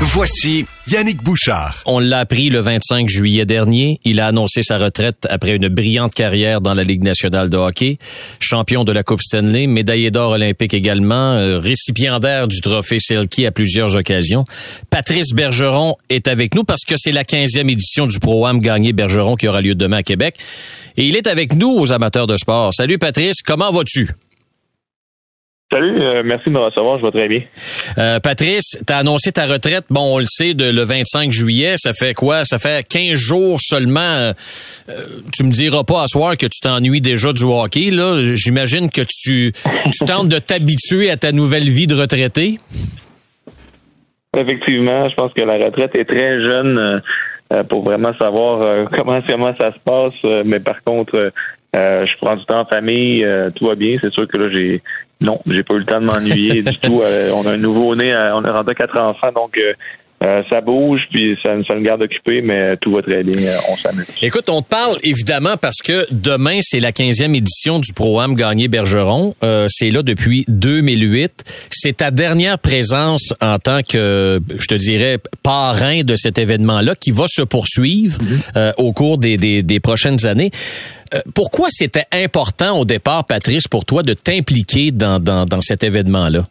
Voici Yannick Bouchard. On l'a appris le 25 juillet dernier. Il a annoncé sa retraite après une brillante carrière dans la Ligue nationale de hockey. Champion de la Coupe Stanley, médaillé d'or olympique également, euh, récipiendaire du trophée Selkie à plusieurs occasions. Patrice Bergeron est avec nous parce que c'est la 15e édition du Pro-Am gagné Bergeron qui aura lieu demain à Québec. Et il est avec nous aux amateurs de sport. Salut Patrice, comment vas-tu? Salut, euh, merci de me recevoir, je vais très bien. Euh, Patrice, tu as annoncé ta retraite, bon, on le sait, de le 25 juillet. Ça fait quoi? Ça fait 15 jours seulement. Euh, tu me diras pas à soir que tu t'ennuies déjà du hockey, là. J'imagine que tu, tu tentes de t'habituer à ta nouvelle vie de retraité. Effectivement, je pense que la retraite est très jeune pour vraiment savoir comment, comment ça se passe. mais par contre, je prends du temps en famille, tout va bien. C'est sûr que là, j'ai non, j'ai pas eu le temps de m'ennuyer du tout. Euh, on a un nouveau-né, euh, on a rendu quatre enfants, donc euh, ça bouge, puis ça, ça, nous garde occupés, mais tout va très bien. on s'amuse. Écoute, on te parle évidemment parce que demain, c'est la 15e édition du Pro-Am Gagné Bergeron. c'est là depuis 2008. C'est ta dernière présence en tant que, je te dirais, parrain de cet événement-là qui va se poursuivre mm-hmm. au cours des, des, des prochaines années. Euh, pourquoi c'était important au départ, Patrice, pour toi de t'impliquer dans, dans, cet événement-là?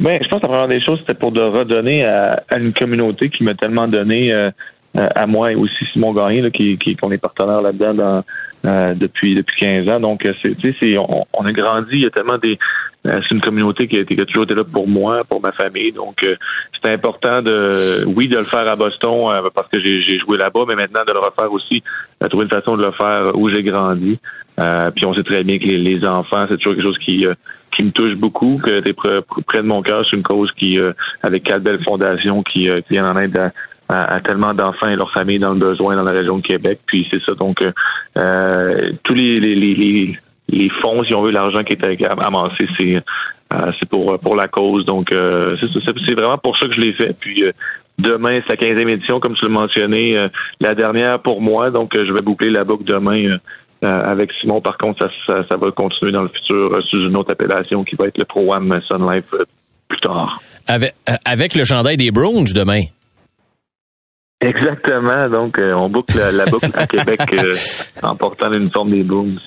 Ben, je pense que la première des choses, c'était pour de redonner à, une communauté qui m'a tellement donné euh, à moi et aussi Simon Gagné, là, qui, qui, qu'on est partenaire là-dedans depuis depuis 15 ans. Donc, c'est, c'est, on, on, a grandi, il y a tellement des euh, c'est une communauté qui a, qui a, toujours été là pour moi, pour ma famille. Donc, euh, c'est important de, oui, de le faire à Boston euh, parce que j'ai joué là-bas, mais maintenant de le refaire aussi, de trouver une façon de le faire où j'ai grandi. puis on sait très bien que les, enfants, c'est toujours quelque chose qui qui me touche beaucoup, que tu es près, de mon cœur. C'est une cause qui, avec quatre belles fondations qui, qui vient en aide à, tellement d'enfants et leurs familles dans le besoin dans la région de Québec. Puis c'est ça. Donc, tous les, les, les les fonds, si on veut, l'argent qui est amassé, c'est euh, c'est pour pour la cause. Donc euh, c'est vraiment pour ça que je l'ai fait. Puis euh, demain, c'est la 15e édition, comme tu l'as mentionné, la dernière pour moi. Donc je vais boucler la boucle demain. avec Simon, par contre, ça, ça, va continuer dans le futur sous une autre appellation qui va être le Pro One Sun Life plus tard. Avec, avec le chandail des Browns demain. Exactement. Donc, on boucle la, boucle à Québec en portant l'uniforme des Browns.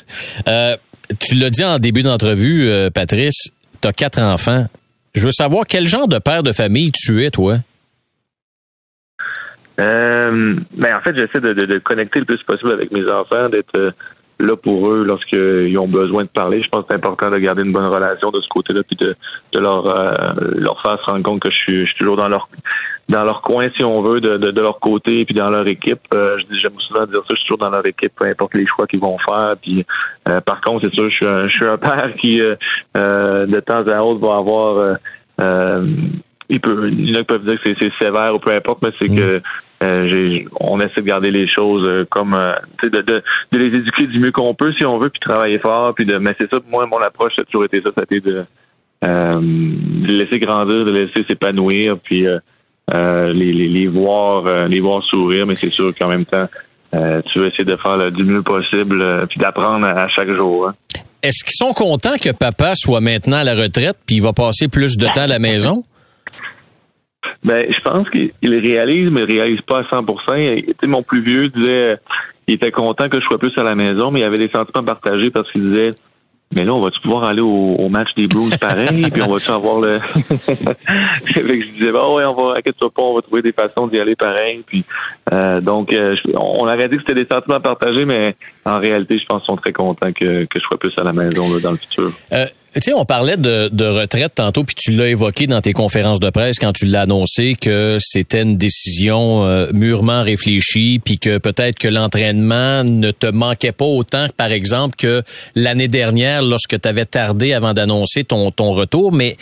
Euh, tu l'as dit en début d'entrevue, euh, Patrice, tu as quatre enfants. Je veux savoir quel genre de père de famille tu es, toi? Euh, ben en fait, j'essaie de, de, connecter le plus possible avec mes enfants, d'être euh, là pour eux lorsqu'ils ont besoin de parler. Je pense que c'est important de garder une bonne relation de ce côté-là, puis de, de leur euh, leur faire se rendre compte que je suis, je suis toujours dans leur dans leur coin, si on veut, de, de, leur côté, puis dans leur équipe. Euh, je j'aime souvent dire ça, je suis toujours dans leur équipe, peu importe les choix qu'ils vont faire. Puis euh, par contre, c'est sûr, je suis un, je suis un père qui de temps à autre va avoir il peut, il y en a qui peuvent dire que c'est sévère ou peu importe, mais c'est mm. que euh, on essaie de garder les choses euh, comme euh, de, de, de, les éduquer du mieux qu'on peut si on veut, puis travailler fort, puis de mais c'est ça moi mon approche ça a toujours été ça, ça a été de, de laisser grandir, de laisser s'épanouir, puis les, les, les, voir les voir sourire, mais c'est sûr qu'en même temps tu veux essayer de faire du mieux possible, puis d'apprendre à, chaque jour. Hein. Est-ce qu'ils sont contents que papa soit maintenant à la retraite, puis il va passer plus de temps à la maison? Ben, je pense qu'il réalise, mais il réalise pas à 100% Mon plus vieux disait, il était content que je sois plus à la maison, mais il avait des sentiments partagés parce qu'il disait, mais là, on va-tu pouvoir aller au, match des Blues pareil, puis on va-tu avoir le... fait je disais, bah ouais, on va, inquiète-toi pas, on va trouver des façons d'y aller pareil. Puis, euh, donc, euh, on aurait dit que c'était des sentiments partagés, mais en réalité, je pense qu'ils sont très contents que, que je sois plus à la maison là, dans le futur. Euh, tu sais, on parlait de, de retraite tantôt, puis tu l'as évoqué dans tes conférences de presse quand tu l'as annoncé que c'était une décision euh, mûrement réfléchie, puis que peut-être que l'entraînement ne te manquait pas autant, par exemple, que l'année dernière lorsque tu avais tardé avant d'annoncer ton, ton retour. Mais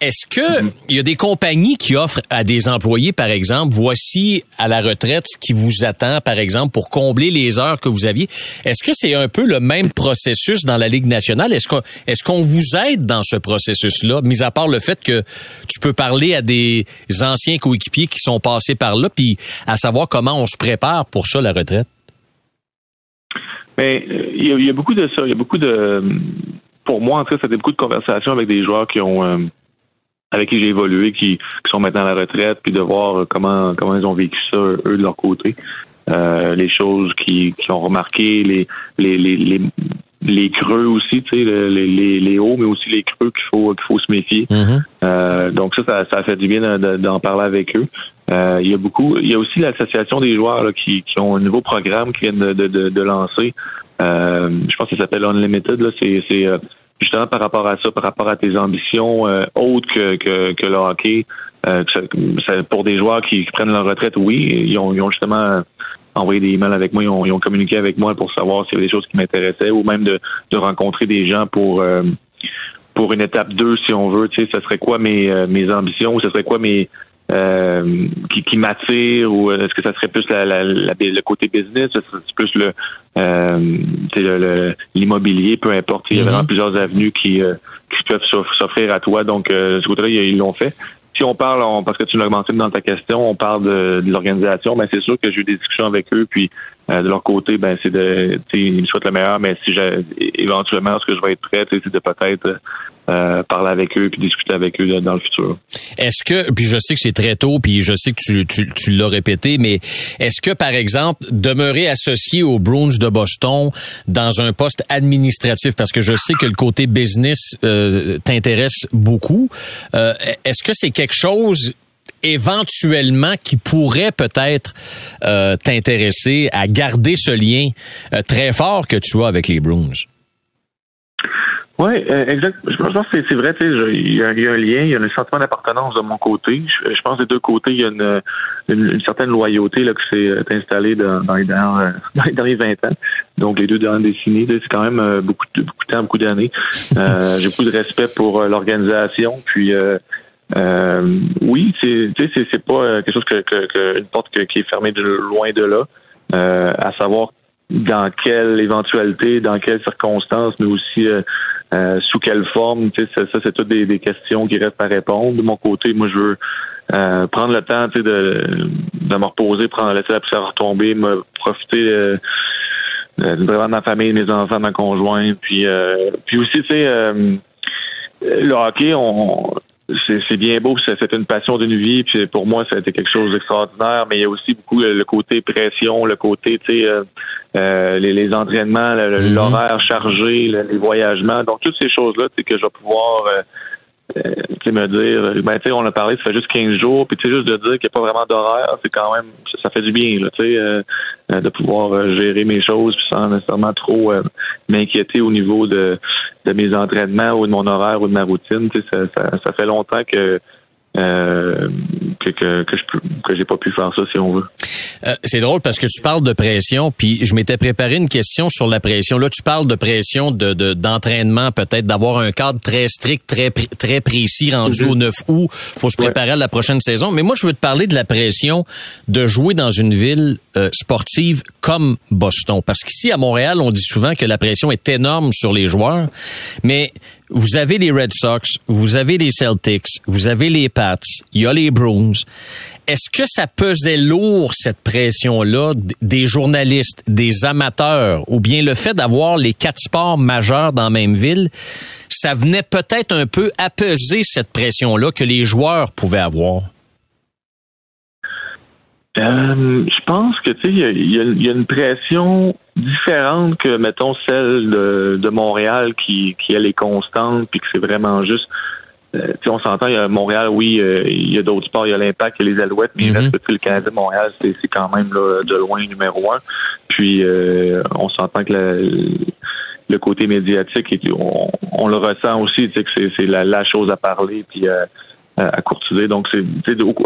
est-ce que mhm. il y a des compagnies qui offrent à des employés, par exemple, voici à la retraite ce qui vous attend, par exemple, pour combler les heures que vous aviez? Est-ce que c'est un peu le même processus dans la Ligue nationale? Est-ce qu'on est-ce qu'on vous aide dans ce processus-là, mis à part le fait que tu peux parler à des anciens coéquipiers qui sont passés par là, puis à savoir comment on se prépare pour ça, la retraite? Mais il y, a, beaucoup de ça. Il y a beaucoup de. Pour moi, en tout cas, c'était beaucoup de conversations avec des joueurs qui ont avec qui j'ai évolué, qui, qui, sont maintenant à la retraite, puis de voir comment comment ils ont vécu ça eux de leur côté. Euh, les choses qui, qui ont remarqué, les, les, les, les, les creux aussi, tu sais, les, les, les, hauts, mais aussi les creux qu'il faut qu'il faut se méfier. Mm-hmm. euh, donc ça, ça, ça, fait du bien d'en parler avec eux. Euh, il y a beaucoup, il y a aussi l'association des joueurs là, qui, qui ont un nouveau programme qui viennent de, de, de, lancer. Euh, je pense que ça s'appelle Unlimited. Là, c'est, c'est euh, justement par rapport à ça, par rapport à tes ambitions euh, autres que, que, que, le hockey. Euh, pour des joueurs qui, prennent leur retraite, oui, ils ont, ils ont justement envoyé des emails avec moi, ils ont, ils ont communiqué avec moi pour savoir s'il y avait des choses qui m'intéressaient ou même de, de rencontrer des gens pour euh, pour une étape 2, si on veut, tu sais, ce serait quoi mes, mes ambitions ou ce serait quoi mes euh, qui, qui m'attire ou est-ce que ça serait plus la, la, le côté business, c'est plus le euh, l'immobilier, peu importe. Il y a vraiment mm-hmm. plusieurs avenues qui, euh, qui peuvent s'offrir à toi. Donc, euh, ce côté-là, ils l'ont fait. Si on parle, parce que tu l'as mentionné dans ta question, on parle de, de l'organisation, ben c'est sûr que j'ai eu des discussions avec eux, puis de leur côté, ben c'est de, ils me souhaitent le meilleur, mais si j'ai éventuellement, ce que je vais être prêt, c'est de peut-être euh, parler avec eux puis discuter avec eux dans le futur. Est-ce que, puis je sais que c'est très tôt, puis je sais que tu, tu, tu l'as répété, mais est-ce que, par exemple, demeurer associé aux Bruins de Boston dans un poste administratif, parce que je sais que le côté business euh, t'intéresse beaucoup, euh, est-ce que c'est quelque chose éventuellement qui pourrait peut-être euh, t'intéresser à garder ce lien très fort que tu as avec les Bruins? Oui, euh, exact. Je pense que c'est vrai, tu sais, il y, a un lien, il y a un sentiment d'appartenance de mon côté. Je, pense que des deux côtés, il y a une, une, certaine loyauté là, qui s'est euh, installée dans, les dernières, dans les derniers 20 ans. Donc les deux dernières décennies, c'est quand même euh, beaucoup de beaucoup de temps, beaucoup d'années. Euh, J'ai beaucoup de respect pour l'organisation. Puis euh, oui, c'est c'est pas quelque chose que, que, que une porte qui est fermée de loin de là. à savoir dans quelle éventualité, dans quelles circonstances, mais aussi euh, euh, sous quelle forme. Ça, ça c'est toutes des, des, questions qui restent à répondre. De mon côté, moi, je veux euh, prendre le temps de, de me reposer, prendre laisser la poussière retomber, me profiter euh, vraiment de ma famille, de mes enfants, ma conjointe. Puis, puis aussi, tu sais, le hockey, on c'est bien beau, c'est une passion d'une vie, puis pour moi, ça a été quelque chose d'extraordinaire, mais il y a aussi beaucoup le côté pression, le côté, tu sais, euh, euh les, les, entraînements, mm-hmm. l'horaire chargé, les voyagements, donc toutes ces choses-là, tu sais, que je vais pouvoir euh, euh, me dire, ben, tu sais, on a parlé, ça fait juste 15 jours, puis tu sais, juste de dire qu'il n'y a pas vraiment d'horaire, c'est quand même, ça, fait du bien, tu sais, euh, euh, de pouvoir gérer mes choses, puis sans nécessairement trop m'inquiéter au niveau de, de mes entraînements ou de mon horaire ou de ma routine, tu sais, ça, ça, ça fait longtemps que euh, que, que, que, je que j'ai pas pu faire ça si on veut. Euh, c'est drôle parce que tu parles de pression, puis je m'étais préparé une question sur la pression. Là, tu parles de pression de d'entraînement, peut-être d'avoir un cadre très strict, très très précis rendu mhm. au 9 août. Faut se préparer à la prochaine saison. Mais moi, je veux te parler de la pression de jouer dans une ville euh, sportive comme Boston, parce qu'ici à Montréal, on dit souvent que la pression est énorme sur les joueurs, mais vous avez les Red Sox, vous avez les Celtics, vous avez les Pats, il y a les Bruins. Est-ce que ça pesait lourd, cette pression-là, des journalistes, des amateurs, ou bien le fait d'avoir les quatre sports majeurs dans la même ville, ça venait peut-être un peu apaiser cette pression-là que les joueurs pouvaient avoir? Euh, je pense que tu sais, il y, a, une pression différente que mettons celle de, de Montréal qui, qui elle est constante puis que c'est vraiment juste. Euh, on s'entend, il y a Montréal, oui, euh, il y a d'autres sports, il y a l'Impact, il y a les Alouettes, mais mm-hmm. reste que le Canada Montréal, c'est quand même là, de loin numéro un. Puis on s'entend que le côté médiatique, on, on, le ressent aussi, que c'est la, la chose à parler. Puis à courtiser. Donc, c'est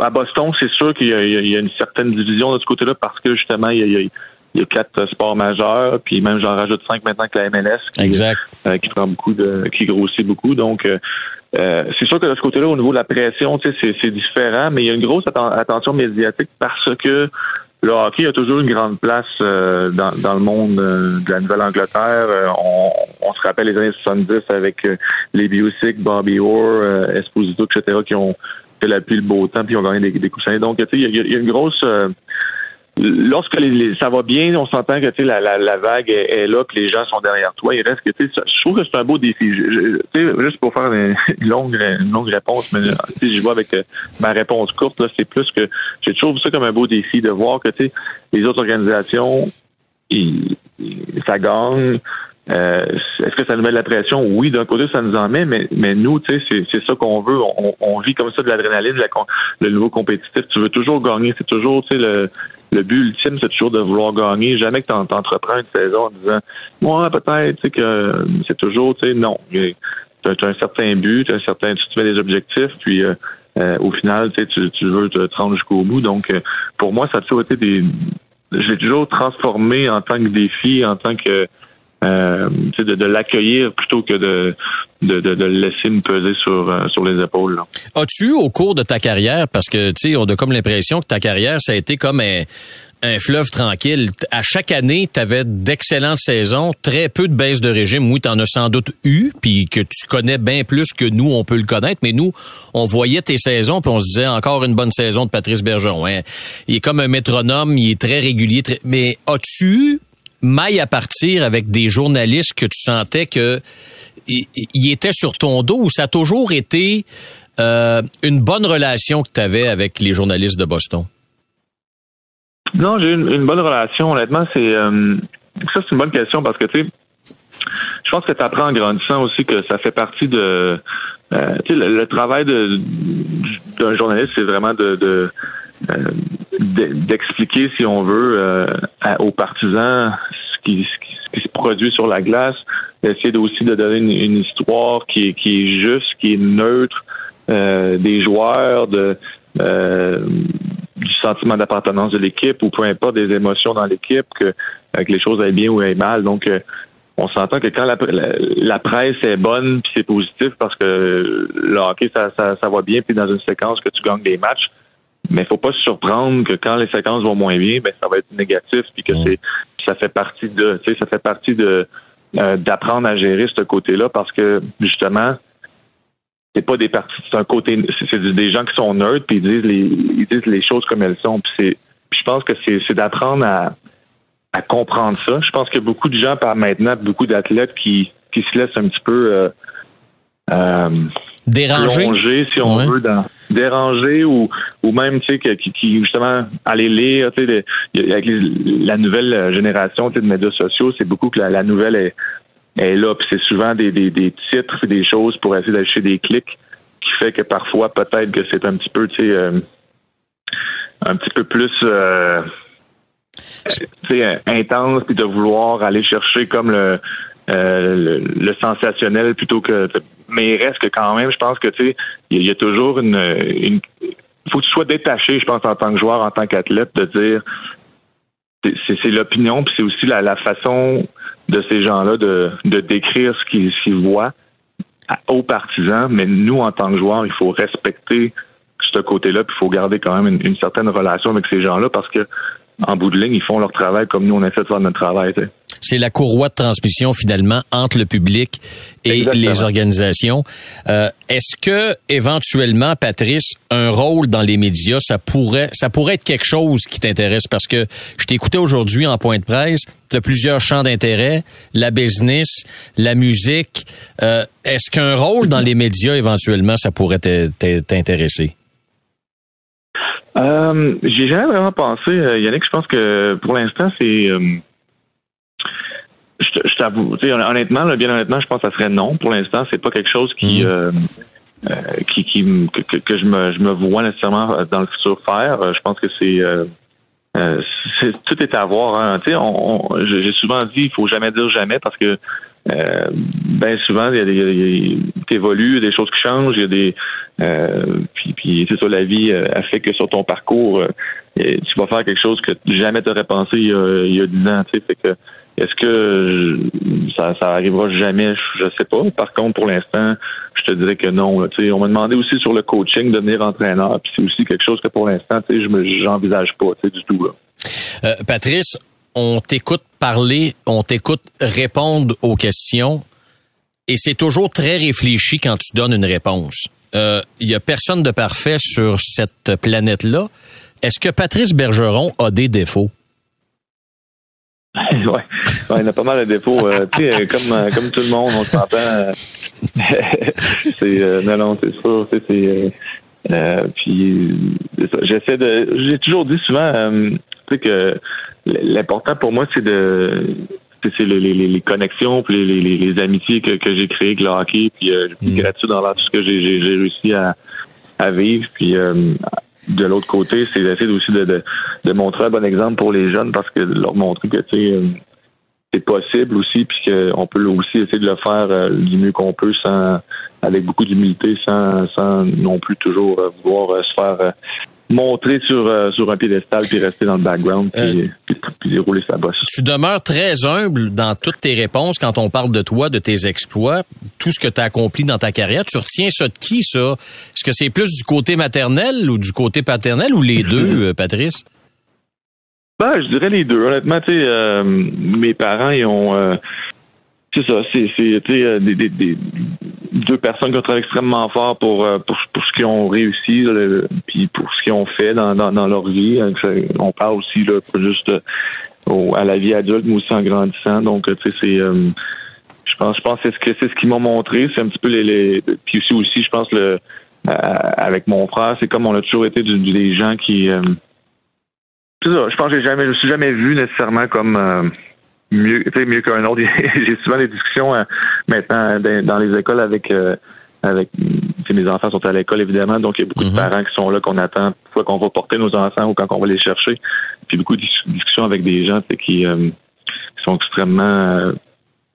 à Boston, c'est sûr qu'il y, y, a une certaine division de ce côté-là parce que justement, il y a, il y a quatre sports majeurs, puis même j'en rajoute cinq maintenant que la MLS, qui, exact. Euh, qui prend beaucoup de, qui grossit beaucoup. Donc, euh, euh, c'est sûr que de ce côté-là, au niveau de la pression, c'est différent, mais il y a une grosse attention médiatique parce que le hockey a toujours une grande place euh, dans, dans, le monde euh, de la Nouvelle-Angleterre. Euh, on, on, se rappelle les années 70 avec les Biosic, Bobby Orr, Esposito, etc., qui ont fait la pluie le beau temps puis ont gagné des, des coussins. Donc, il y, y a une grosse lorsque les, ça va bien, on s'entend que la, la, la vague est, là, que les gens sont derrière toi. Il reste que je trouve que c'est un beau défi. Je, juste pour faire une longue, une longue réponse, mais je vois avec euh, ma réponse courte, là, c'est plus que je trouve ça comme un beau défi de voir que les autres organisations, ils, ça gagne. Euh, Est-ce que ça nous met de la pression? Oui, d'un côté, ça nous en met, mais, mais nous, tu sais, c'est ça qu'on veut. On, on, vit comme ça de l'adrénaline, le nouveau compétitif. Tu veux toujours gagner. C'est toujours, tu sais, le, le but ultime, c'est toujours de vouloir gagner. Jamais que tu entreprends une saison en disant Moi, peut-être que c'est toujours, tu sais, non. Tu as, un certain but, tu un certain, tu te mets des objectifs, puis euh, euh, au final, tu, tu veux te rendre jusqu'au bout. Donc, euh, pour moi, ça a toujours été des. J'ai toujours transformé en tant que défi, en tant que euh, de, l'accueillir plutôt que de, de, laisser me peser sur, euh, sur les épaules. As-tu, au cours de ta carrière, parce que tu on a comme l'impression que ta carrière, ça a été comme un, un fleuve tranquille. À chaque année, tu d'excellentes saisons, très peu de baisse de régime. Oui, tu en as sans doute eu, puis que tu connais bien plus que nous, on peut le connaître, mais nous, on voyait tes saisons, puis on se disait encore une bonne saison de Patrice Bergeron. Hein. Il est comme un métronome, il est très régulier. Mais as-tu maille à partir avec des journalistes que tu sentais que il était sur ton dos ou ça a toujours été euh, une bonne relation que tu avais avec les journalistes de Boston? Non, j'ai une, une bonne relation. Honnêtement, c'est euh, ça, c'est une bonne question parce que tu sais, je pense que tu apprends en grandissant aussi que ça fait partie de euh, le, travail d'un journaliste, c'est vraiment de, de d'expliquer, si on veut, euh, aux partisans ce qui, ce qui, se produit sur la glace, d'essayer aussi de donner une, histoire qui est, qui est juste, qui est neutre, euh, des joueurs, de euh, du sentiment d'appartenance de l'équipe ou peu importe des émotions dans l'équipe, que, que les choses aillent bien ou aillent mal. Donc on s'entend que quand la, la, presse est bonne puis c'est positif parce que le hockey ça, ça, ça va bien puis dans une séquence que tu gagnes des matchs mais faut pas se surprendre que quand les séquences vont moins bien, ben ça va être négatif puis que c'est ça fait partie de tu sais ça fait partie de euh, d'apprendre à gérer ce côté-là parce que justement c'est pas des parties c'est un côté c'est des gens qui sont neutres puis ils disent les ils disent les choses comme elles sont puis c'est je pense que c'est c'est d'apprendre à à comprendre ça. Je pense que beaucoup de gens par maintenant beaucoup d'athlètes qui qui se laissent un petit peu euh, euh déranger. si on veut dans déranger ou ou même tu sais qui, qui justement aller lire tu sais avec la nouvelle génération de médias sociaux c'est beaucoup que la, nouvelle est, est là. Puis c'est souvent des, des, des titres des choses pour essayer d'acheter des clics qui fait que parfois peut-être que c'est un petit peu tu sais euh, un petit peu plus euh, intense puis de vouloir aller chercher comme le euh, le, sensationnel plutôt que. Mais il reste que quand même, je pense que tu sais, il y, a toujours une, une. faut que tu sois détaché, je pense, en tant que joueur, en tant qu'athlète, de dire. C'est l'opinion, puis c'est aussi la, la, façon de ces gens-là de, de décrire ce qu'ils voient aux partisans. Mais nous, en tant que joueurs, il faut respecter ce côté-là, puis il faut garder quand même une, certaine relation avec ces gens-là parce que en bout de ligne, ils font leur travail comme nous, on essaie de faire notre travail. C'est la courroie de transmission finalement entre le public et les organisations. Euh, Est-ce que éventuellement, Patrice, un rôle dans les médias, ça pourrait, ça pourrait être quelque chose qui t'intéresse? Parce que je t'écoutais aujourd'hui en point de presse. Tu as plusieurs champs d'intérêt, la business, la musique. Euh, Est-ce qu'un rôle dans les médias éventuellement, ça pourrait t'intéresser? Euh, J'ai jamais vraiment pensé, euh, Yannick. Je pense que pour l'instant, c'est. Euh, je t'avoue, honnêtement, bien honnêtement, je pense que ça serait non. Pour l'instant, c'est pas quelque chose qui, euh, qui, qui que, que, je me je me vois nécessairement dans le futur faire. Je pense que c'est tout est à voir. Hein. Tu sais, j'ai souvent dit, il faut jamais dire jamais parce que euh, ben souvent il y a des t'évolues, des choses qui changent, il y a des euh, puis puis c'est ça la vie euh, a fait que sur ton parcours tu vas faire quelque chose que jamais t'aurais pensé il y a, il y a 10 ans, tu sais, fait que est-ce que ça, ça arrivera jamais? Je sais pas. Par contre, pour l'instant, je te dirais que non. sais on m'a demandé aussi sur le coaching de devenir entraîneur, puis c'est aussi quelque chose que pour l'instant, je me j'envisage pas du tout. Là. Patrice, on t'écoute parler, on t'écoute répondre aux questions et c'est toujours très réfléchi quand tu donnes une réponse. Il euh, y a personne de parfait sur cette planète-là. Est-ce que Patrice Bergeron a des défauts? ouais. ouais, il a pas mal de défauts. Euh, euh, comme, euh, comme tout le monde, on s'entend. c'est non, non, c'est sûr. Puis j'essaie de. J'ai toujours dit souvent, tu sais que l'important pour moi, c'est de c'est les, les, les, connexions puis les, les, les amitiés que, que j'ai créées avec le hockey puis euh, mm. gratitude dans tout ce que j'ai réussi à, à vivre puis de l'autre côté, c'est d'essayer aussi de, de, de, montrer un bon exemple pour les jeunes parce que leur montrer que tu sais euh, c'est possible aussi, puis qu'on peut aussi essayer de le faire euh, du mieux qu'on peut sans avec beaucoup d'humilité, sans, sans non plus toujours euh, vouloir se faire montrer sur, euh, sur un piédestal puis rester dans le background puis, euh, puis, dérouler sa bosse. Tu demeures très humble dans toutes tes réponses quand on parle de toi, de tes exploits, tout ce que tu as accompli dans ta carrière. Tu retiens ça de qui, ça? Est-ce que c'est plus du côté maternel ou du côté paternel ou les deux, euh, Patrice? Ben, je dirais les deux. Honnêtement, tu sais, mes parents, ils ont c'est ça, c'est euh, des, des, des, deux personnes qui ont travaillé extrêmement fort pour, euh, pour, pour ce qu'ils ont réussi, puis pour ce qu'ils ont fait dans, dans, dans leur vie. On parle aussi là, pas juste euh, à la vie adulte, mais aussi en grandissant. Donc, tu sais, c'est je pense, je pense c'est ce que c'est ce qu'ils m'ont montré. C'est un petit peu les, les puis aussi aussi, je pense le avec mon frère, c'est comme on a toujours été des gens qui. c'est ça, je pense que j'ai jamais, je suis jamais vu nécessairement comme mieux, mieux qu'un autre. J'ai souvent des discussions euh, maintenant dans les écoles avec euh, avec mes enfants sont à l'école évidemment, donc il y a beaucoup de mhm. parents qui sont là qu'on attend fois qu'on va porter nos enfants ou quand on va les chercher. Puis beaucoup de discussions avec des gens qui, euh, qui sont extrêmement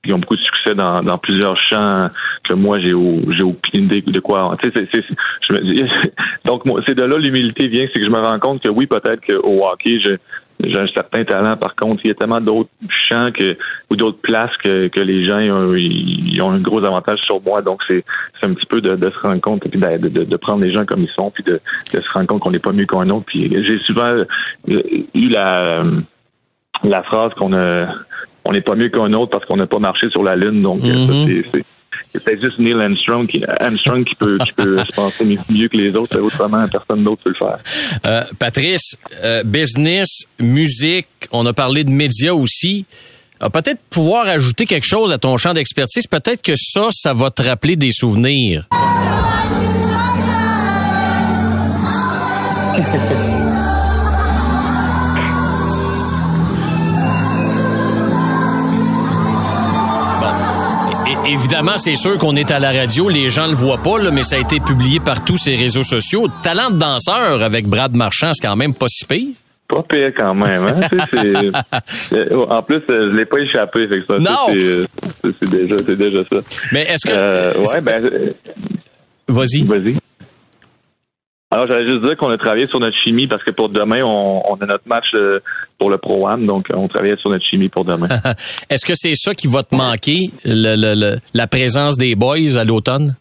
qui ont beaucoup de succès dans, dans plusieurs champs que moi j'ai j'ai aucune idée de quoi. Sais, c'est, je me donc c'est de là l'humilité vient, c'est que je me rends compte que oui peut-être qu'au hockey je j'ai un certain talent. Par contre, il y a tellement d'autres champs que ou d'autres places que, que les gens ils ont, un gros avantage sur moi. Donc c'est c'est un petit peu de, de se rendre compte puis de, de, de, prendre les gens comme ils sont puis de, de se rendre compte qu'on n'est pas mieux qu'un autre. Puis j'ai souvent euh, eu la la phrase qu'on a on n'est pas mieux qu'un autre parce qu'on n'a pas marché sur la lune. Donc mm-hmm. c'est c'est juste Neil Armstrong qui, qui peut, se penser mieux que les autres. Autrement, personne d'autre peut le faire. Euh, Patrice, euh, business, musique, on a parlé de médias aussi. Euh, peut-être pouvoir ajouter quelque chose à ton champ d'expertise. Peut-être que ça, ça va te rappeler des souvenirs. Évidemment, c'est sûr qu'on est à la radio, les gens le voient pas, là, mais ça a été publié par tous ces réseaux sociaux. Talent de danseur avec Brad Marchand, c'est quand même pas si pire. Pas pire quand même, hein? Euh, en plus, euh, je l'ai pas échappé, fait que ça, non! c'est déjà, déjà ça. Mais est-ce que. Euh, ouais, ben. Vas-y. Vas-y. Alors, j'allais juste dire qu'on a travaillé sur notre chimie parce que pour demain, on, a notre match euh, pour le Pro One, donc on travaillait sur notre chimie pour demain. Est-ce que c'est ça qui va te manquer, la présence des boys à l'automne?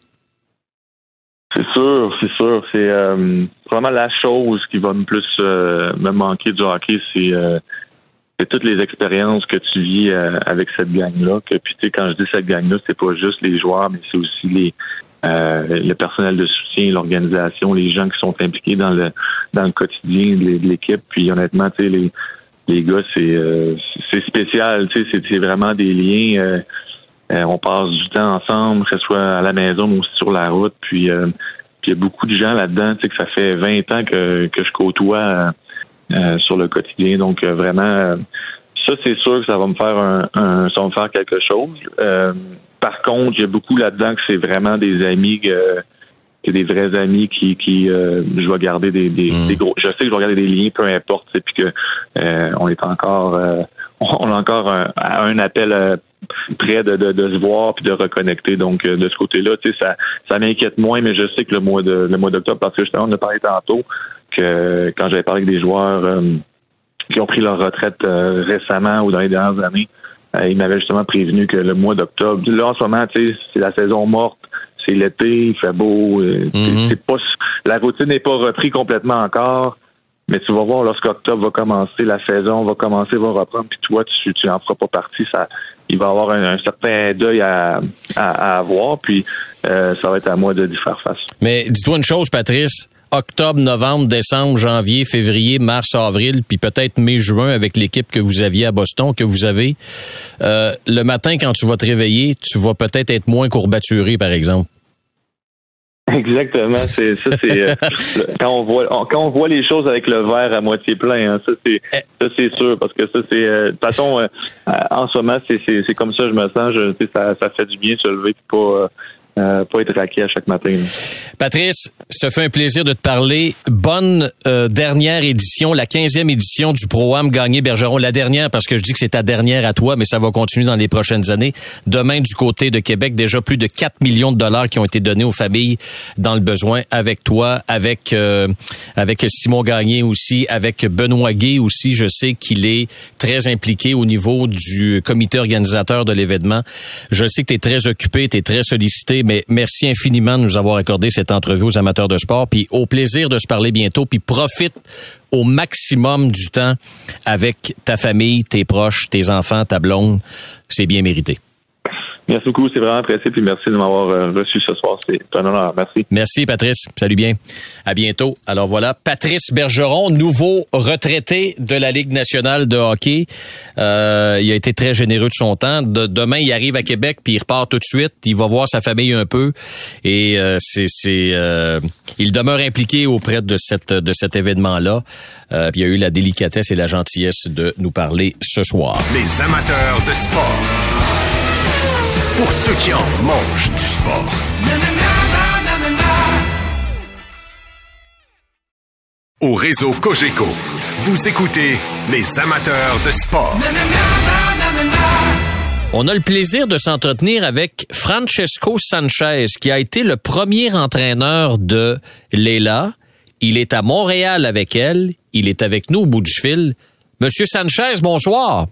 C'est sûr, c'est sûr. C'est euh, vraiment la chose qui va me plus euh, me manquer du hockey, c'est toutes les expériences que tu vis avec cette gang-là. Puis tu sais, quand je dis cette gang-là, c'est pas juste les joueurs, mais c'est aussi les euh, le personnel de soutien, l'organisation, les gens qui sont impliqués dans le dans le quotidien de l'équipe. Puis honnêtement, tu sais, les, les gars, c'est euh, c'est spécial, tu sais, c'est vraiment des liens. Euh, on passe du temps ensemble, que ce soit à la maison ou sur la route. Puis il y a beaucoup de gens là-dedans, tu sais, que ça fait 20 ans que, que je côtoie sur le quotidien. Donc vraiment, ça c'est sûr que ça va me faire un, un ça va me faire quelque chose. Par contre, il y a beaucoup là-dedans que c'est vraiment des amis que, des vrais amis qui, qui euh, je vais garder des, mm. des, gros. Je sais que je vais garder des liens, peu importe, puis que euh, on est encore euh, on a encore un, un appel près de, de, se voir puis de reconnecter. Donc de ce côté-là, tu sais, ça, ça m'inquiète moins, mais je sais que le mois de le mois d'octobre, parce que justement, on a parlé tantôt que quand j'avais parlé avec des joueurs qui ont pris leur retraite récemment ou dans les dernières années, euh, il m'avait justement prévenu que le mois d'octobre, là en ce moment, c'est la saison morte, c'est l'été, il fait beau, euh, mhm. c'est pas la routine n'est pas reprise complètement encore. Mais tu vas voir, lorsqu'octobre va commencer, la saison va commencer, va reprendre, puis toi, tu, tu en feras pas partie. Ça, il va y avoir un, certain deuil à, à, avoir, puis euh, ça va être à moi de d'y faire face. Mais dis-toi une chose, Patrice, octobre, novembre, décembre, janvier, février, mars, avril, puis peut-être mai, juin avec l'équipe que vous aviez à Boston, que vous avez, euh, le matin quand tu vas te réveiller, tu vas peut-être être moins courbaturé, par exemple. Exactement, c'est ça c'est euh, quand on voit quand on voit les choses avec le verre à moitié plein, hein, ça c'est eh. ça c'est sûr parce que ça c'est euh, de toute façon euh, en ce moment c'est c'est comme ça je me sens, je ça ça fait du bien se lever pas euh, pas être raqué à chaque matin. Patrice, ça fait un plaisir de te parler. Bonne euh, dernière édition, la 15e édition du Pro-Am gagné Bergeron. La dernière, parce que je dis que c'est ta dernière à toi, mais ça va continuer dans les prochaines années. Demain, du côté de Québec, déjà plus de 4 millions de dollars qui ont été donnés aux familles dans le besoin avec toi, avec euh, avec Simon Gagné aussi, avec Benoît Gay aussi. Je sais qu'il est très impliqué au niveau du comité organisateur de l'événement. Je sais que tu es très occupé, tu es très sollicité mais merci infiniment de nous avoir accordé cette entrevue aux amateurs de sport. Puis au plaisir de se parler bientôt. Puis profite au maximum du temps avec ta famille, tes proches, tes enfants, ta blonde. C'est bien mérité. Merci beaucoup, c'est vraiment apprécié, puis merci de m'avoir euh, reçu ce soir. C'est un honneur. Merci. Merci, Patrice. Salut bien. À bientôt. Alors voilà, Patrice Bergeron, nouveau retraité de la Ligue nationale de hockey. Euh, il a été très généreux de son temps. demain, il arrive à Québec, puis il repart tout de suite. Il va voir sa famille un peu. Et euh, c'est, c'est il demeure impliqué auprès de cette de cet événement-là. puis il a eu la délicatesse et la gentillesse de nous parler ce soir. Les amateurs de sport pour ceux qui en mangent du sport. Au réseau Cogeco, vous écoutez les amateurs de sport. On a le plaisir de s'entretenir avec Francesco Sanchez, qui a été le premier entraîneur de Leila. Il est à Montréal avec elle. Il est avec nous au bout du fil. Monsieur Sanchez, bonsoir.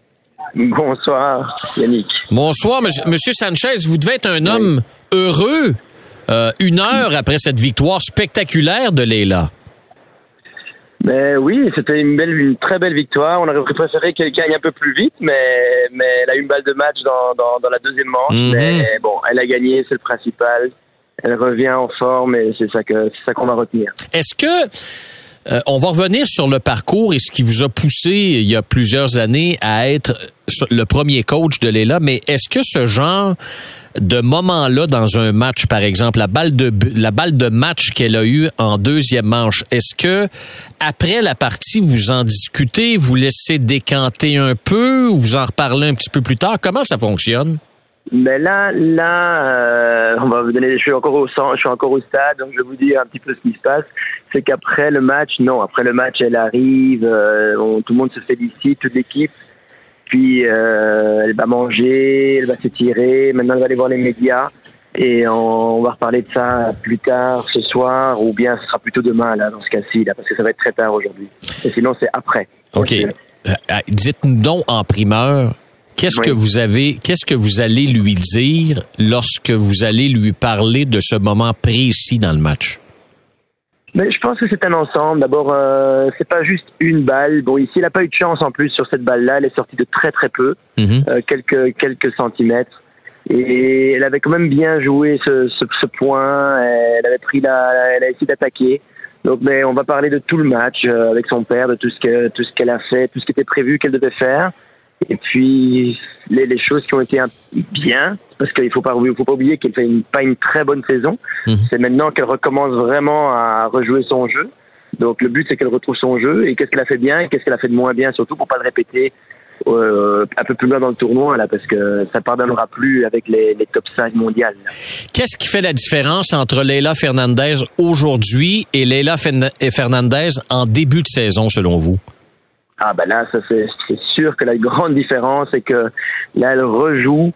Bonsoir, Yannick. Bonsoir, Monsieur Sanchez. Vous devez être un homme heureux euh, une heure après cette victoire spectaculaire de Leila. Ben oui, c'était une belle, une très belle victoire. On aurait préféré qu'elle gagne un peu plus vite, mais, mais elle a eu une balle de match dans, dans, la deuxième manche. Mhm. Mais bon, elle a gagné, c'est le principal. Elle revient en forme et c'est ça que c'est ça qu'on va retenir. Est-ce que euh, on va revenir sur le parcours et ce qui vous a poussé il y a plusieurs années à être le premier coach de Léla, mais est-ce que ce genre de moment-là dans un match, par exemple, la balle de la balle de match qu'elle a eue en deuxième manche, est-ce que après la partie vous en discutez, vous laissez décanter un peu, ou vous en reparlez un petit peu plus tard? Comment ça fonctionne? Mais là, là, euh, on va vous donner. Je suis encore au je suis encore au stade, donc je vais vous dire un petit peu ce qui se passe. C'est qu'après le match, non, après le match, elle arrive, euh, tout le monde se félicite, toute l'équipe. Puis euh, elle va manger, elle va s'étirer. Maintenant, elle va aller voir les médias et on, va reparler de ça plus tard ce soir, ou bien ce sera plutôt demain là, dans ce cas-ci, là, parce que ça va être très tard aujourd'hui. Et sinon, c'est après. Ok. Dites-nous donc en primeur Qu'est-ce que vous avez, qu'est-ce que vous allez lui dire lorsque vous allez lui parler de ce moment précis dans le match? Mais je pense que c'est un ensemble. D'abord, euh, c'est pas juste une balle. Bon, ici, elle n'a pas eu de chance en plus sur cette balle-là. Elle est sortie de très très peu, mm-hmm. euh, quelques quelques centimètres. Et elle avait quand même bien joué ce, ce, ce point. Elle avait pris la, elle a essayé d'attaquer. Donc, mais on va parler de tout le match euh, avec son père, de tout ce que tout ce qu'elle a fait, tout ce qui était prévu qu'elle devait faire. Et puis les, les, choses qui ont été bien, parce qu'il faut pas faut pas oublier qu'elle fait une, pas une très bonne saison. Mhm. C'est maintenant qu'elle recommence vraiment à rejouer son jeu. Donc le but c'est qu'elle retrouve son jeu et qu'est-ce qu'elle a fait bien et qu'est-ce qu'elle a fait de moins bien, surtout pour pas le répéter euh, un peu plus loin dans le tournoi là, parce que ça pardonnera plus avec les, les top 5 mondiales. Qu'est-ce qui fait la différence entre Leila Fernandez aujourd'hui et Leila Fernandez en début de saison selon vous? Ah ben là, c'est sûr que la grande différence, c'est que là, elle rejoue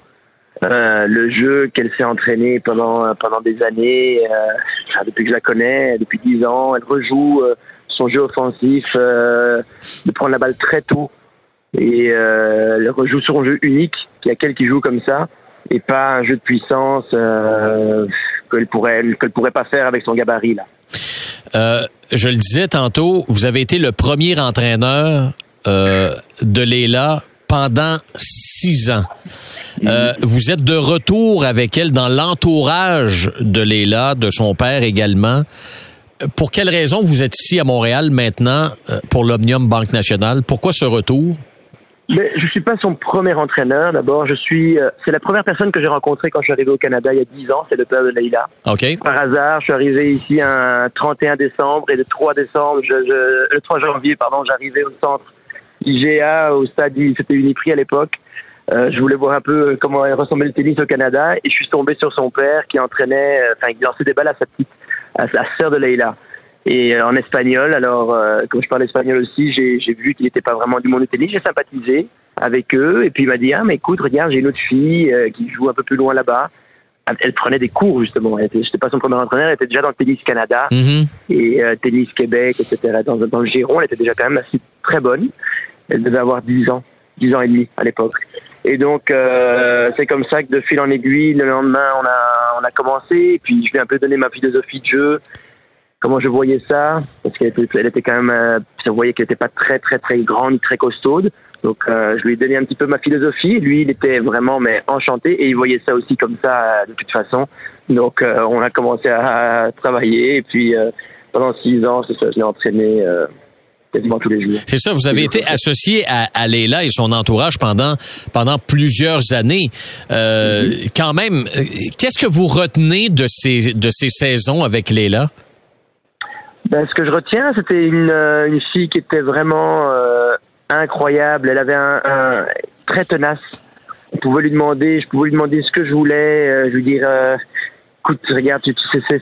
euh, le jeu qu'elle s'est entraîné pendant pendant des années, euh, depuis que je la connais, depuis dix ans. Elle rejoue euh, son jeu offensif, euh, de prendre la balle très tôt, et euh, elle rejoue son jeu unique. Il y a qu'elle qui joue comme ça, et pas un jeu de puissance qu'elle pourrait qu'elle pourrait pas faire avec son gabarit là. Euh, je le disais tantôt, vous avez été le premier entraîneur euh, de Léla pendant six ans. Euh, vous êtes de retour avec elle dans l'entourage de Léla, de son père également. pour quelle raison vous êtes ici à Montréal maintenant pour l'Omnium Banque Nationale? Pourquoi ce retour? Mais je suis pas son premier entraîneur. D'abord, je suis. Euh, c'est la première personne que j'ai rencontrée quand je suis arrivé au Canada il y a 10 ans. C'est le père de Leïla. Ok. Par hasard, je suis arrivé ici un 31 décembre et le 3 décembre, je, je, le 3 janvier, pardon, j'arrivais au centre IGA au stade. C'était Uniprix à l'époque. Euh, je voulais voir un peu comment ressemblait le tennis au Canada et je suis tombé sur son père qui entraînait, euh, enfin, il lançait des balles à sa petite, à sa sœur de Leïla et euh, en espagnol. Alors, euh, comme je parle espagnol aussi, j'ai vu qu'il n'était pas vraiment du monde du tennis. J'ai sympathisé avec eux et puis il m'a dit ah mais écoute regarde j'ai une autre fille euh, qui joue un peu plus loin là-bas. Elle prenait des cours justement. Je n'étais pas son premier entraîneur. Elle était déjà dans le tennis Canada mm-hmm. et tennis Québec, etc. Dans, dans, le Giron, elle était déjà quand même assez très bonne. Elle devait avoir 10 ans, 10 ans et demi à l'époque. Et donc, c'est comme ça que de fil en aiguille, le lendemain, on a, on a commencé. Et puis, je lui ai un peu donné ma philosophie de jeu comment je voyais ça, parce qu'elle était, elle était quand même, euh, je voyais qu'elle n'était pas très très très grande très costaude. Donc euh, je lui ai donné un petit peu ma philosophie. Lui, il était vraiment mais enchanté et il voyait ça aussi comme ça euh, de toute façon. Donc on a commencé à, travailler et puis pendant six ans, c'est ça, je l'ai entraîné. quasiment tous les jours. C'est ça, vous avez été associé à, à Leila et son entourage pendant pendant plusieurs années. Mm-hmm. Quand même, qu'est-ce que vous retenez de ces de ces saisons avec Leila? Ben, Ce que je retiens, c'était une, euh, une fille qui était vraiment euh, incroyable. Elle avait un, un, très tenace. On pouvait lui demander, je pouvais lui demander ce que je voulais. Euh, je lui dire, euh, écoute, regarde, tu, sais,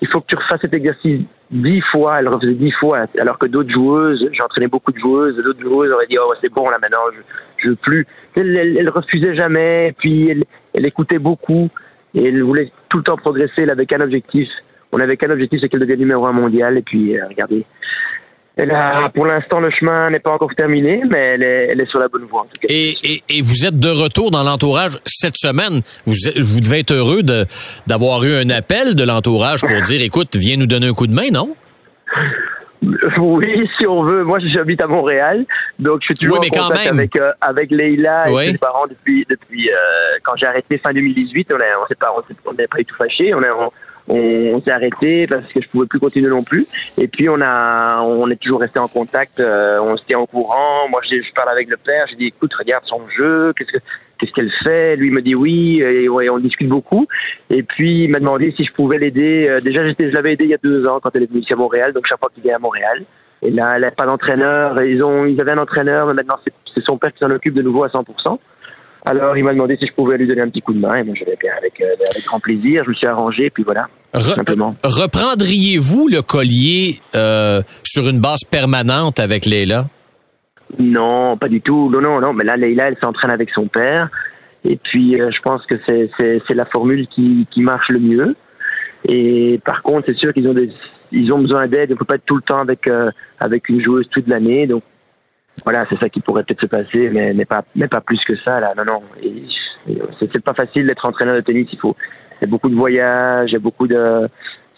il faut que tu refasses cet exercice dix fois. Elle refaisait dix fois, alors que d'autres joueuses, j'entraînais beaucoup de joueuses, d'autres joueuses auraient dit, oh c'est bon là maintenant, je, je veux plus. Elle, elle, elle, refusait jamais, puis elle, elle écoutait beaucoup et elle voulait tout le temps progresser. Elle avait qu'un objectif, on avait qu'un objectif, c'est qu'elle devienne numéro un mondial. Et puis, euh, regardez, elle a, pour l'instant, le chemin n'est pas encore terminé, mais elle est, elle est sur la bonne voie. En tout cas. Et, et, et, vous êtes de retour dans l'entourage cette semaine. Vous, vous devez être heureux d'avoir eu un appel de l'entourage pour dire, écoute, viens nous donner un coup de main, non? Oui, si on veut. Moi, j'habite à Montréal, donc je suis toujours en contact avec euh, avec Leïla et ses parents depuis depuis euh, quand j'ai arrêté fin 2018. On on s'est pas on n'est pas du tout fâché. On, est, on, on, s'est arrêté parce que je pouvais plus continuer non plus. Et puis on a, on est toujours resté en contact, euh, on se tient au courant. Moi, je, je parle avec le père, j'ai dit écoute, regarde son jeu, qu'est-ce que qu'est-ce qu'elle fait? Lui me dit oui, et ouais, on discute beaucoup. Et puis il m'a demandé si je pouvais l'aider. Euh, déjà, j'étais, je l'avais aidé il y a deux ans quand elle est venue ici à Montréal, donc chaque fois qu'il vient à Montréal. Et là, elle n'a pas d'entraîneur. Ils ont, ils avaient un entraîneur, mais maintenant c'est son père qui s'en occupe de nouveau à 100%. Alors, il m'a demandé si je pouvais lui donner un petit coup de main, et moi, j'avais bien avec, euh, avec grand plaisir. Je me suis arrangé, puis voilà. simplement. Reprendriez-vous le collier euh, sur une base permanente avec Leila? Non, pas du tout. Non, non, non. Mais là, Leila, elle s'entraîne avec son père. Et puis, euh, je pense que c'est, la formule qui, qui marche le mieux. Et par contre, c'est sûr qu'ils ont des, ils ont besoin d'aide. Il ne faut pas être tout le temps avec, euh, avec une joueuse toute l'année. Donc, voilà, c'est ça qui pourrait peut-être se passer, mais, mais, pas, mais pas plus que ça, là. Non, non. C'est pas facile d'être entraîneur de tennis. Il faut, il y a beaucoup de voyages, il y a beaucoup de,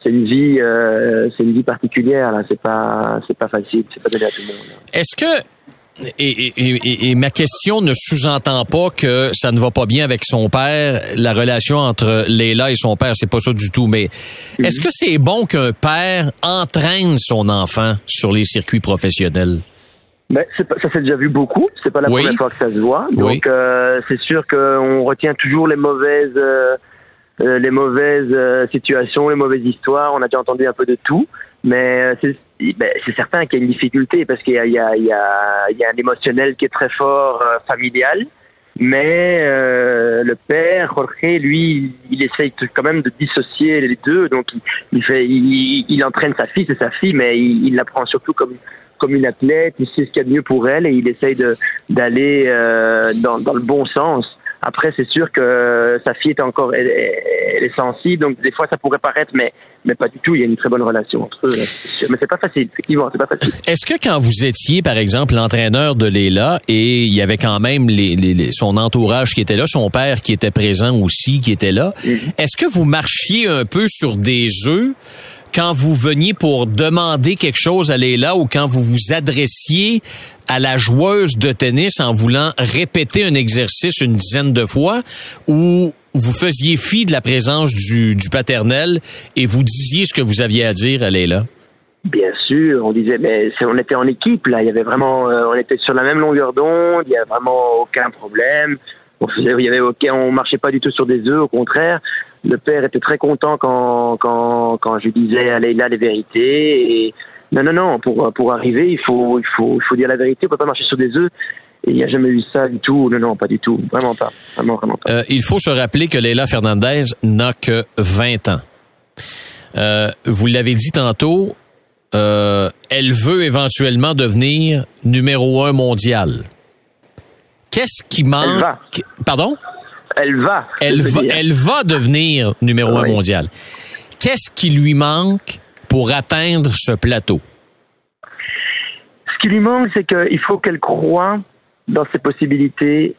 c'est une vie, euh, c'est une vie particulière, là. C'est pas, c'est pas facile. C'est pas donné à tout le monde. Est-ce que, et, et, et, ma question ne sous-entend pas que ça ne va pas bien avec son père, la relation entre Leila et son père, c'est pas ça du tout. Mais est-ce que c'est bon qu'un père entraîne son enfant sur les circuits professionnels? Mais pas, ça s'est déjà vu beaucoup. C'est pas la première fois que ça se voit. Donc euh, c'est sûr qu'on retient toujours les mauvaises, euh, euh les mauvaises euh, situations, les mauvaises histoires. On a déjà entendu un peu de tout, mais c'est ben, certain qu'il y a une difficulté parce qu'il y a, il y, a, il y, a, il y a un émotionnel qui est très fort familial. Mais le père, Jorge, lui, il essaye quand même de dissocier les deux. Donc, il, il fait, il, il, entraîne sa fille, c'est sa fille, mais il, il la prend surtout comme comme une athlète, il sait ce qu'il y a de mieux pour elle et il essaye d'aller euh, dans, dans le bon sens. Après, c'est sûr que sa fille est encore, elle, elle, est sensible, donc des fois ça pourrait paraître, mais mais pas du tout. Il y a une très bonne relation entre eux. Mais c'est pas facile, effectivement, c'est pas facile. Est-ce que quand vous étiez, par exemple, l'entraîneur de Léla et il y avait quand même les, les, son entourage qui était là, son père qui était présent aussi, qui était là, mm-hmm. est-ce que vous marchiez un peu sur des œufs? Quand vous veniez pour demander quelque chose à Leila ou quand vous vous adressiez à la joueuse de tennis en voulant répéter un exercice une dizaine de fois ou vous faisiez fi de la présence du, du paternel et vous disiez ce que vous aviez à dire à Leila? Bien sûr, on disait, mais on était en équipe là, il y avait vraiment, euh, on était sur la même longueur d'onde, il y a vraiment aucun problème. Il y avait aucun, on marchait pas du tout sur des œufs, au contraire. Le père était très content quand quand quand je disais à Leila les vérités. Et non non non, pour pour arriver, il faut il faut il faut dire la vérité, on peut pas marcher sur des œufs. Il n'y a jamais eu ça du tout. Non, non, pas du tout. Vraiment pas. Vraiment, vraiment pas. Euh, il faut se rappeler que Leila Fernandez n'a que 20 ans. Euh, vous l'avez dit tantôt, euh, elle veut éventuellement devenir numéro un mondial. Qu'est-ce qui manque? Elle va. Pardon? Elle va. Elle va, elle va devenir numéro un mondial. Qu'est-ce qui lui manque pour atteindre ce plateau? Ce qui lui manque, c'est qu'il faut qu'elle croie dans ses possibilités.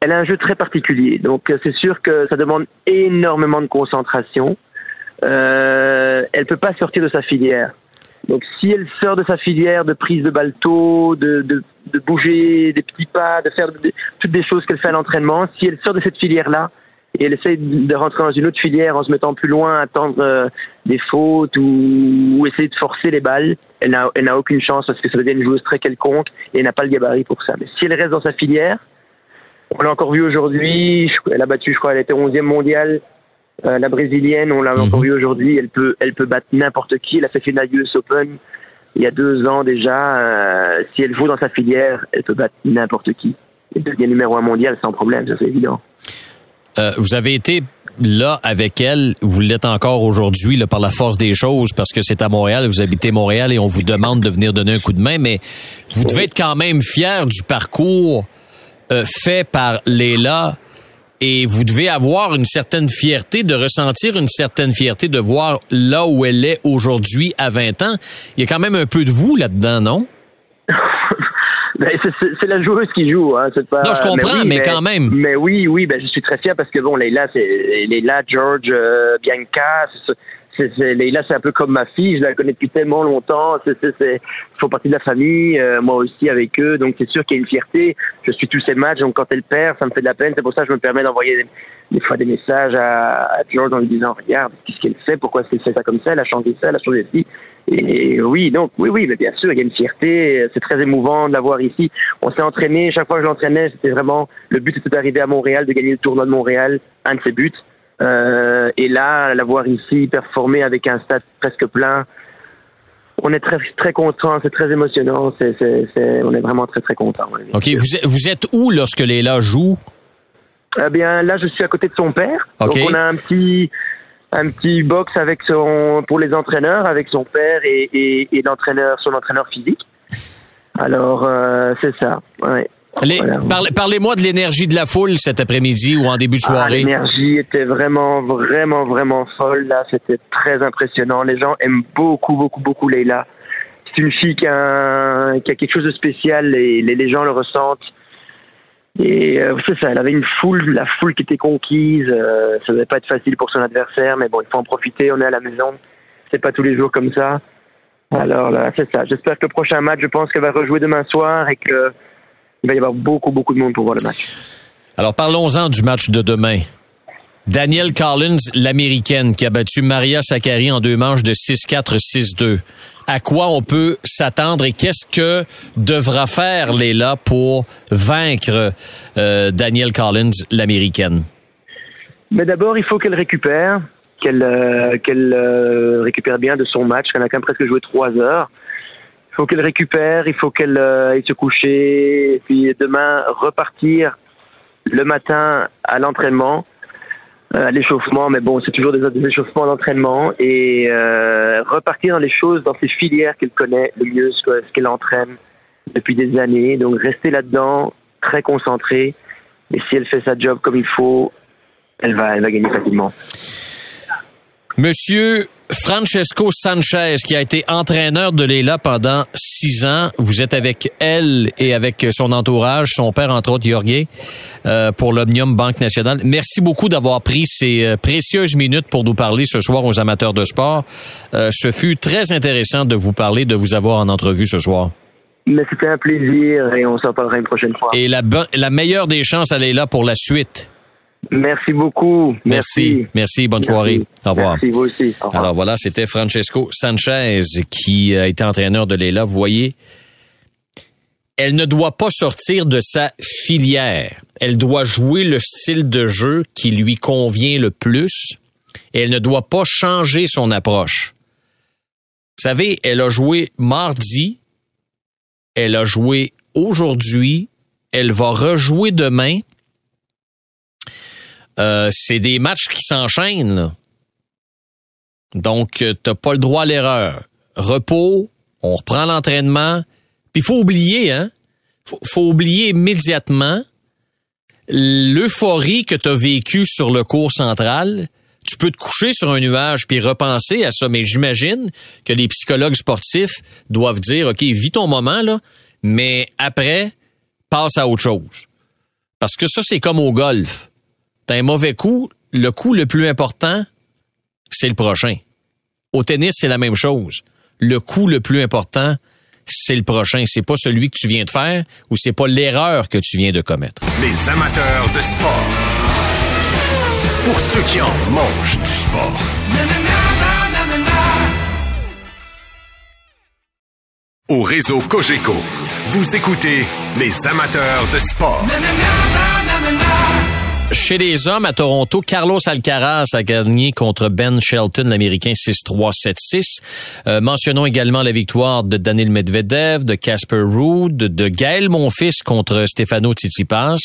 Elle a un jeu très particulier, donc c'est sûr que ça demande énormément de concentration. Euh, elle peut pas sortir de sa filière. Donc si elle sort de sa filière de prise de balto, de, de, de bouger des petits pas, de faire toutes des choses qu'elle fait à l'entraînement, si elle sort de cette filière-là et elle essaie de rentrer dans une autre filière en se mettant plus loin, attendre euh, des fautes ou, ou, essayer de forcer les balles, elle n'a, elle n'a aucune chance parce que ça devient une joueuse très quelconque et elle n'a pas le gabarit pour ça. Mais si elle reste dans sa filière, on l'a encore vu aujourd'hui, elle a battu, je crois, elle était 11e mondiale, euh, la brésilienne, on l'a mhm. encore vu aujourd'hui, elle peut, elle peut battre n'importe qui. Elle a fait finale US Open il y a deux ans déjà. Euh, si elle joue dans sa filière, elle peut battre n'importe qui. Elle devient numéro un mondial sans problème, ça c'est évident. Euh, vous avez été là avec elle, vous l'êtes encore aujourd'hui par la force des choses parce que c'est à Montréal, vous habitez Montréal et on vous demande de venir donner un coup de main, mais vous devez être quand même fier du parcours fait par Léla et vous devez avoir une certaine fierté, de ressentir une certaine fierté de voir là où elle est aujourd'hui à 20 ans. Il y a quand même un peu de vous là-dedans, non? Ben, c'est la joueuse qui joue. Hein. Pas... Non, je comprends, mais, quand même. Mais oui, oui, ben, je suis très fier parce que bon, Leila, c'est Leila, George, euh, Bianca, c'est Leila, c'est un peu comme ma fille. Je la connais depuis tellement longtemps. C'est, ils font partie de la famille. Euh, moi aussi avec eux. Donc c'est sûr qu'il y a une fierté. Je suis tous ces matchs. Donc quand elle perd, ça me fait de la peine. C'est pour ça que je me permets d'envoyer des, fois des messages à, George en lui disant regarde qu'est-ce qu'elle fait. Pourquoi elle fait ça comme ça Elle a changé ça. Elle a changé ci. Et oui, donc oui, oui, mais bien sûr, il y a une fierté. C'est très émouvant de la voir ici. On s'est entraîné. Chaque fois que je l'entraînais, c'était vraiment le but, c'était d'arriver à Montréal, de gagner le tournoi de Montréal. Un de ses buts. Euh, et là, la voir ici performer avec un stade presque plein, on est très très content, c'est très émotionnant, c'est, on est vraiment très très content. Ok, vous êtes, vous êtes où lorsque Léla joue? Eh bien, là, je suis à côté de son père. Donc, on a un petit un petit box avec son pour les entraîneurs, avec son père et, et, et l'entraîneur, son entraîneur physique. Alors, euh, c'est ça. Ouais. Parlez-moi de l'énergie de la foule cet après-midi ou en début de ah, soirée. l'énergie était vraiment, vraiment, vraiment folle. Là, c'était très impressionnant. Les gens aiment beaucoup, beaucoup, beaucoup Leila. C'est une fille qui a, qui a, quelque chose de spécial et les, les gens le ressentent. Et euh, c'est ça, elle avait une foule, la foule qui était conquise. Euh, ça devait pas être facile pour son adversaire, mais bon, il faut en profiter. On est à la maison, c'est pas tous les jours comme ça. Alors là, c'est ça. J'espère que le prochain match, je pense qu'elle va rejouer demain soir et que il va y avoir beaucoup, beaucoup de monde pour voir le match. Alors parlons-en du match de demain. Danielle Collins, l'américaine, qui a battu Maria Sakkari en deux manches de 6-4, 6-2. À quoi on peut s'attendre et qu'est-ce que devra faire Léla pour vaincre euh, Danielle Collins, l'américaine? Mais d'abord, il faut qu'elle récupère, qu'elle euh, qu'elle euh, récupère bien de son match. Elle a quand même presque joué trois heures. Il faut qu'elle récupère, il faut qu'elle euh, aille se coucher, et puis demain repartir le matin à l'entraînement, euh, à l'échauffement, mais bon, c'est toujours des, échauffements d'entraînement, et euh, repartir dans les choses, dans ces filières qu'elle connaît le mieux, ce qu'elle entraîne depuis des années. Donc rester là-dedans, très concentrée, et si elle fait sa job comme il faut, elle va, elle va gagner facilement. Monsieur Francesco Sanchez, qui a été entraîneur de Leila pendant six ans. Vous êtes avec elle et avec son entourage, son père, entre autres, Jorge, euh, pour l'Omnium Banque Nationale. Merci beaucoup d'avoir pris ces euh, précieuses minutes pour nous parler ce soir aux amateurs de sport. Euh, ce fut très intéressant de vous parler, de vous avoir en entrevue ce soir. Mais c'était un plaisir et on s'en parlera une prochaine fois. Et la, la meilleure des chances, elle est là pour la suite. Merci beaucoup. Merci. Merci. Bonne soirée. Au revoir. Merci, vous aussi. Alors voilà, c'était Francesco Sanchez qui a été entraîneur de Leila. Vous voyez, elle ne doit pas sortir de sa filière. Elle doit jouer le style de jeu qui lui convient le plus. Et elle ne doit pas changer son approche. Vous savez, elle a joué mardi, elle a joué aujourd'hui, elle va rejouer demain. Euh, c'est des matchs qui s'enchaînent. Donc, euh, t'as pas le droit à l'erreur. Repos, on reprend l'entraînement. Puis faut oublier, hein? Faut, faut oublier immédiatement l'euphorie que tu as vécue sur le cours central. Tu peux te coucher sur un nuage puis repenser à ça, mais j'imagine que les psychologues sportifs doivent dire, OK, vis ton moment, là, mais après, passe à autre chose. Parce que ça, c'est comme au golf t'as un mauvais coup, le coup le plus important, c'est le prochain. Au tennis, c'est la même chose. Le coup le plus important, c'est le prochain. C'est pas celui que tu viens de faire ou c'est pas l'erreur que tu viens de commettre. Les amateurs de sport. Pour ceux qui en mangent du sport. Au réseau Cogeco, vous écoutez les amateurs de sport. Chez les hommes à Toronto, Carlos Alcaraz a gagné contre Ben Shelton, l'Américain 6-3, 7-6. Euh, mentionnons également la victoire de Daniel Medvedev, de Casper Ruud, de Gaël Monfils contre Stefano Tsitsipas.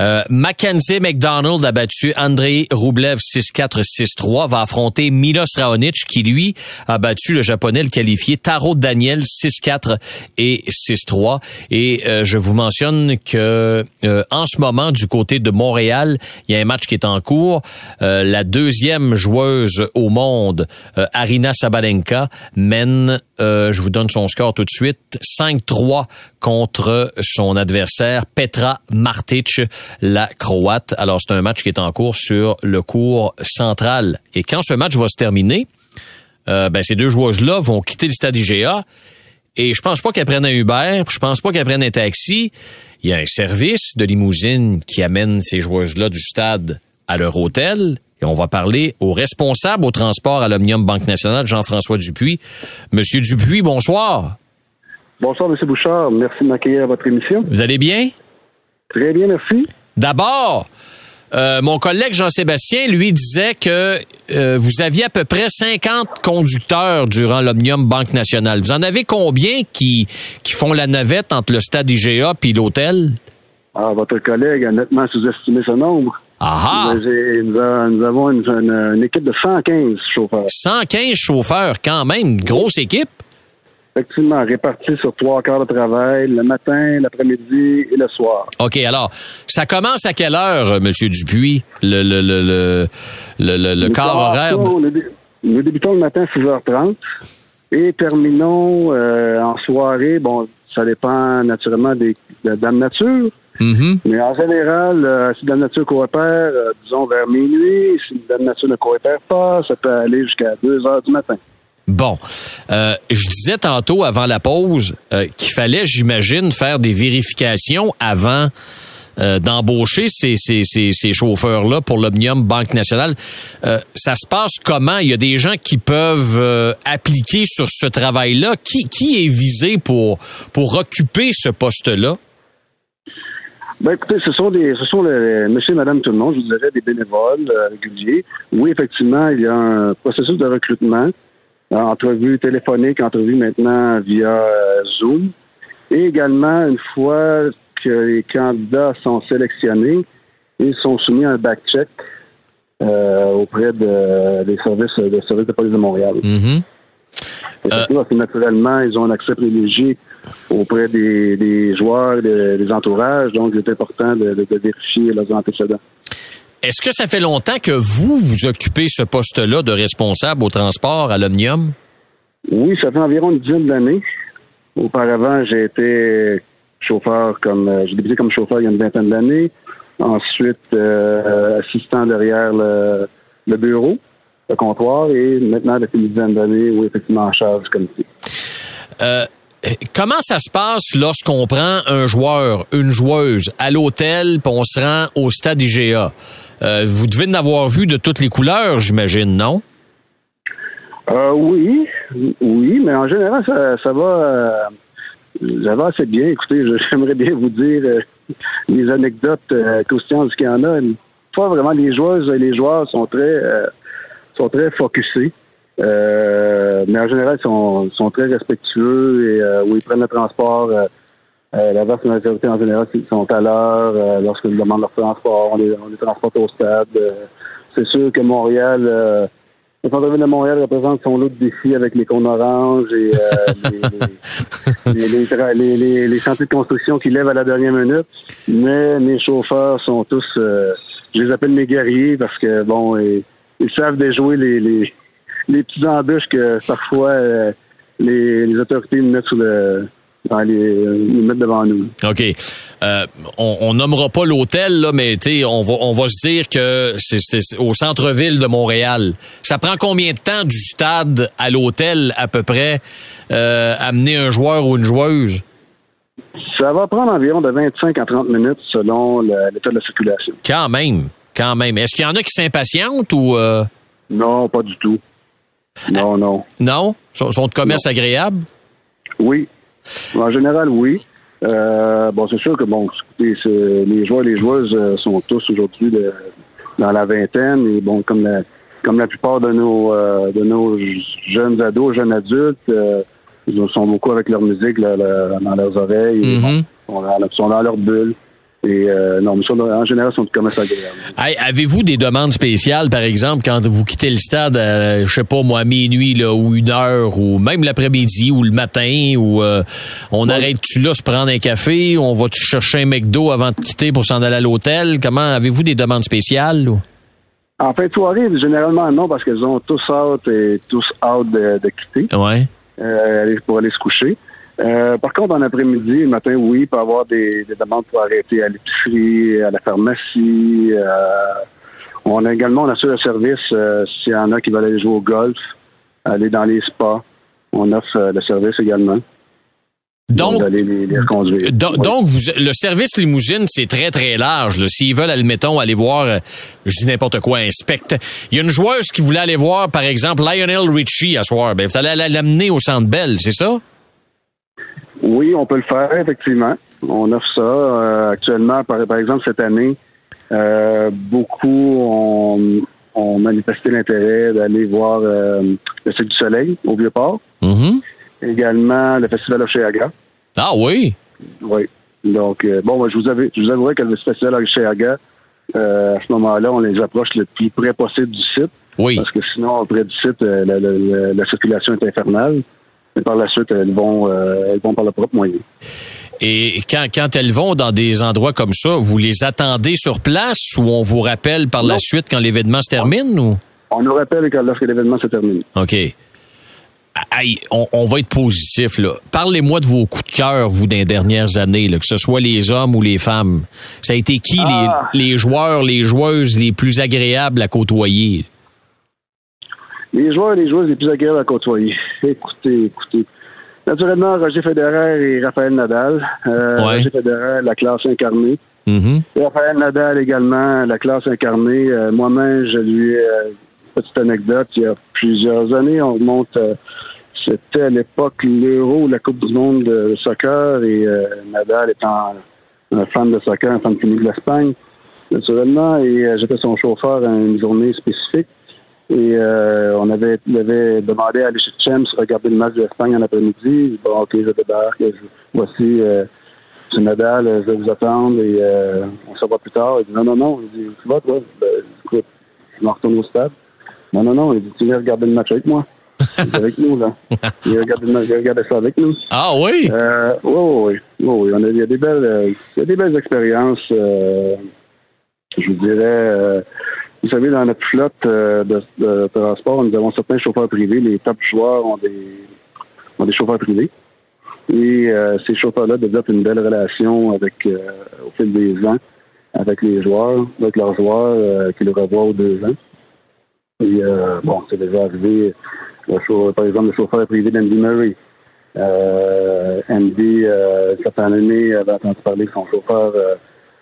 Euh, Mackenzie McDonald a battu Andrei Rublev 6-4, 6-3, va affronter Milos Raonic qui, lui, a battu le Japonais le qualifié Taro Daniel 6-4 et 6-3. Et euh, je vous mentionne que euh, en ce moment, du côté de Montréal, il y a un match qui est en cours. Euh, la deuxième joueuse au monde, euh, Arina Sabalenka, mène, euh, je vous donne son score tout de suite, 5-3 contre son adversaire Petra Martic, la Croate. Alors c'est un match qui est en cours sur le cours central. Et quand ce match va se terminer, ben, ces deux joueuses-là vont quitter le stade IGA. Et je pense pas qu'elles prennent un Uber, je pense pas qu'elles prennent un taxi. Il y a un service de limousine qui amène ces joueuses-là du stade à leur hôtel. Et on va parler au responsable au transport à l'Omnium Banque Nationale, Jean-François Dupuis. Monsieur Dupuis, bonsoir. Bonsoir, Monsieur Bouchard. Merci de m'accueillir à votre émission. Vous allez bien? Très bien, merci. D'abord, euh, mon collègue Jean-Sébastien, lui, disait que euh, vous aviez à peu près 50 conducteurs durant l'Omnium Banque Nationale. Vous en avez combien qui, qui font la navette entre le stade IGA puis l'hôtel? Ah, votre collègue a nettement sous-estimé ce nombre. Ah, Nous, avons une, une, équipe de 115 chauffeurs. 115 chauffeurs, quand même, grosse équipe effectivement répartis sur trois quarts de travail, le matin, l'après-midi et le soir. OK, alors, ça commence à quelle heure, M. Dupuis, le, le, le, le, le, quart horaire? Nous, débutons le matin à 6h30 et terminons euh, en soirée. Bon, ça dépend naturellement des, de, la nature. Mm-hmm. Mais en général, euh, si la nature coopère, euh, disons vers minuit, si la nature ne coopère pas, ça peut aller jusqu'à 2 heures du matin. Bon, euh, je disais tantôt avant la pause euh, qu'il fallait, j'imagine, faire des vérifications avant euh, d'embaucher ces, ces, ces, chauffeurs-là pour l'Omnium Banque Nationale. ça se passe comment? Il y a des gens qui peuvent appliquer sur ce travail-là. Qui, qui est visé pour, pour occuper ce poste-là? Ben écoutez, ce sont des, ce sont les, monsieur et madame tout le monde, je vous dirais, des bénévoles réguliers. Oui, effectivement, il y a un processus de recrutement entrevue téléphonique, entrevue maintenant via euh, Zoom. Et également, une fois que les candidats sont sélectionnés, ils sont soumis à un back-check euh, auprès de, des services, des services de police de Montréal. Mm-hmm. Euh, naturellement, ils ont un accès privilégié auprès des, des joueurs, des, des, entourages, donc il est important de, de, de vérifier leurs antécédents. Est-ce que ça fait longtemps que vous, vous occupez ce poste-là de responsable au transport à l'Omnium? Oui, ça fait environ une dizaine d'années. Auparavant, j'ai été chauffeur comme j'ai débuté comme chauffeur il y a une vingtaine d'années. Ensuite, assistant derrière le, le bureau le comptoir et maintenant depuis une dizaine d'années, oui, effectivement, en charge du comité. Euh, comment ça se passe lorsqu'on prend un joueur, une joueuse à l'hôtel, puis on se rend au stade IGA? Euh, vous devez en avoir vu de toutes les couleurs, j'imagine, non? Euh, oui, oui, mais en général, ça, va, ça va assez bien. Écoutez, j'aimerais bien vous dire les anecdotes euh, croustillantes qu'il y en a. Pas vraiment, les joueuses et les joueurs sont très sont très focusés. Euh, mais en général, ils sont, sont très respectueux et euh, où ils prennent le transport. Euh, euh la vaste majorité, en général, ils sont à l'heure euh, lorsqu'ils demandent leur transport. On les, on les transporte au stade. c'est sûr que Montréal, le centre-ville de Montréal représente son lot de défis avec les cônes oranges et les, les, les, les, chantiers de construction qui lèvent à la dernière minute. Mais mes chauffeurs sont tous, je les appelle mes guerriers parce que, bon, et, ils savent déjouer les, les, petites embûches que parfois euh, les, les, autorités nous mettent sur le dans les, nous mettent devant nous. OK. Euh, on, on nommera pas l'hôtel, là, mais on va, on va se dire que c'est au centre-ville de Montréal. Ça prend combien de temps du stade à l'hôtel, à peu près, euh, amener un joueur ou une joueuse? Ça va prendre environ de 25 à 30 minutes selon l'état de la circulation. Quand même quand même. Est-ce qu'il y en a qui s'impatientent ou... Euh? Non, pas du tout. Non, non. Non? Sont, sont de commerce agréable? Oui. En général, oui. Euh, bon, c'est sûr que bon, les joueurs et les joueuses euh, sont tous aujourd'hui dans la vingtaine et bon, comme la, comme la plupart de nos de nos jeunes ados, jeunes adultes, ils sont beaucoup avec leur musique dans leurs oreilles, ils sont dans leur bulle. Et euh, non, mais en général, sont commerce agréable. Hey, Avez-vous des demandes spéciales, par exemple, quand vous quittez le stade, euh, je sais pas moi, minuit là, ou une heure, ou même l'après-midi ou le matin, ou euh, on arrête-tu là se prendre un café, on va-tu chercher un McDo avant de quitter pour s'en aller à l'hôtel? Comment avez-vous des demandes spéciales? En fait, soirée, généralement non, parce qu'elles ont tous hâte et tous hâte de, de quitter. Ouais. Euh, pour aller se coucher. Euh, par contre, en après-midi, le matin, oui, il peut y avoir des, demandes pour arrêter à l'épicerie, à la pharmacie. Euh, on a également, on assure le service euh, s'il y en a qui veulent aller jouer au golf, aller dans les spas. On offre le service également. Donc, donc, vous, le service limousine, c'est très, très large. S'ils veulent, admettons, aller voir, je dis n'importe quoi, inspecte. Il y a une joueuse qui voulait aller voir, par exemple, Lionel Richie à soir. Ben, vous allez l'amener au Centre Bell, c'est ça? Oui, on peut le faire, effectivement. On offre ça. Euh, actuellement, par, exemple, cette année, euh, beaucoup ont, manifesté l'intérêt d'aller voir euh, le Cirque du Soleil au Vieux-Port. Mm-hmm. Également, le Festival Oceaga. Ah oui? Oui. Donc, bon, je, vous avais, je vous avouerai que le Festival Oceaga, à ce moment-là, on les approche le plus près possible du site. Oui. Parce que sinon, près du site, la circulation est infernale par la suite, elles vont, euh, elles vont par le propre moyen. Et quand, quand elles vont dans des endroits comme ça, vous les attendez sur place ou on vous rappelle par la suite quand l'événement se termine? Ou? On nous rappelle lorsque l'événement se termine. OK. on, va être positif. là. Parlez-moi de vos coups de cœur, vous, des dernières années, là, que ce soit les hommes ou les femmes. Ça a été qui les, ah! les joueurs, les joueuses les plus agréables à côtoyer? Les joueurs et les joueuses les plus agréables à côtoyer. Écoutez, écoutez. Naturellement, Roger Federer et Raphaël Nadal. Euh, Roger Federer, la classe incarnée. Mm-hmm. Raphaël Nadal également, la classe incarnée. Euh, moi-même, je lui ai euh, une petite anecdote. Il y a plusieurs années, on remonte. Euh, c'était à l'époque l'Euro, la Coupe du Monde de soccer, et Nadal étant un fan de soccer, un fan de l'Espagne, naturellement, et j'étais son chauffeur à une journée spécifique. Et euh, on avait, il avait demandé à chez Chems regarder le match de l'Espagne en après-midi. Bon, ok, je débarque. voici, euh, c'est Nadal, je vais vous attendre et euh, on se voit plus tard. Il dit non, non, non. Il dit, tu vas, toi? Ben, écoute, je m'en retourne au stade. Non, non, non. Il dit, tu viens regarder le match avec moi. Il avec nous, là. Il regardait, ça avec nous. Ah oui? Euh, oui, oui, oui. oui, On a, il, y a des belles, il y a des belles expériences. Euh, je vous dirais, vous savez, dans notre flotte de, transport, nous avons certains chauffeurs privés. Les top joueurs ont des, ont des chauffeurs privés. Et ces chauffeurs-là développent une belle relation avec, au fil des ans avec les joueurs, avec leurs joueurs qui le revoient aux deux ans. Et bon, c'est déjà arrivé, par exemple, le chauffeur privé d'Andy Murray. Euh, Andy, euh, certaines années, avait entendu parler que son chauffeur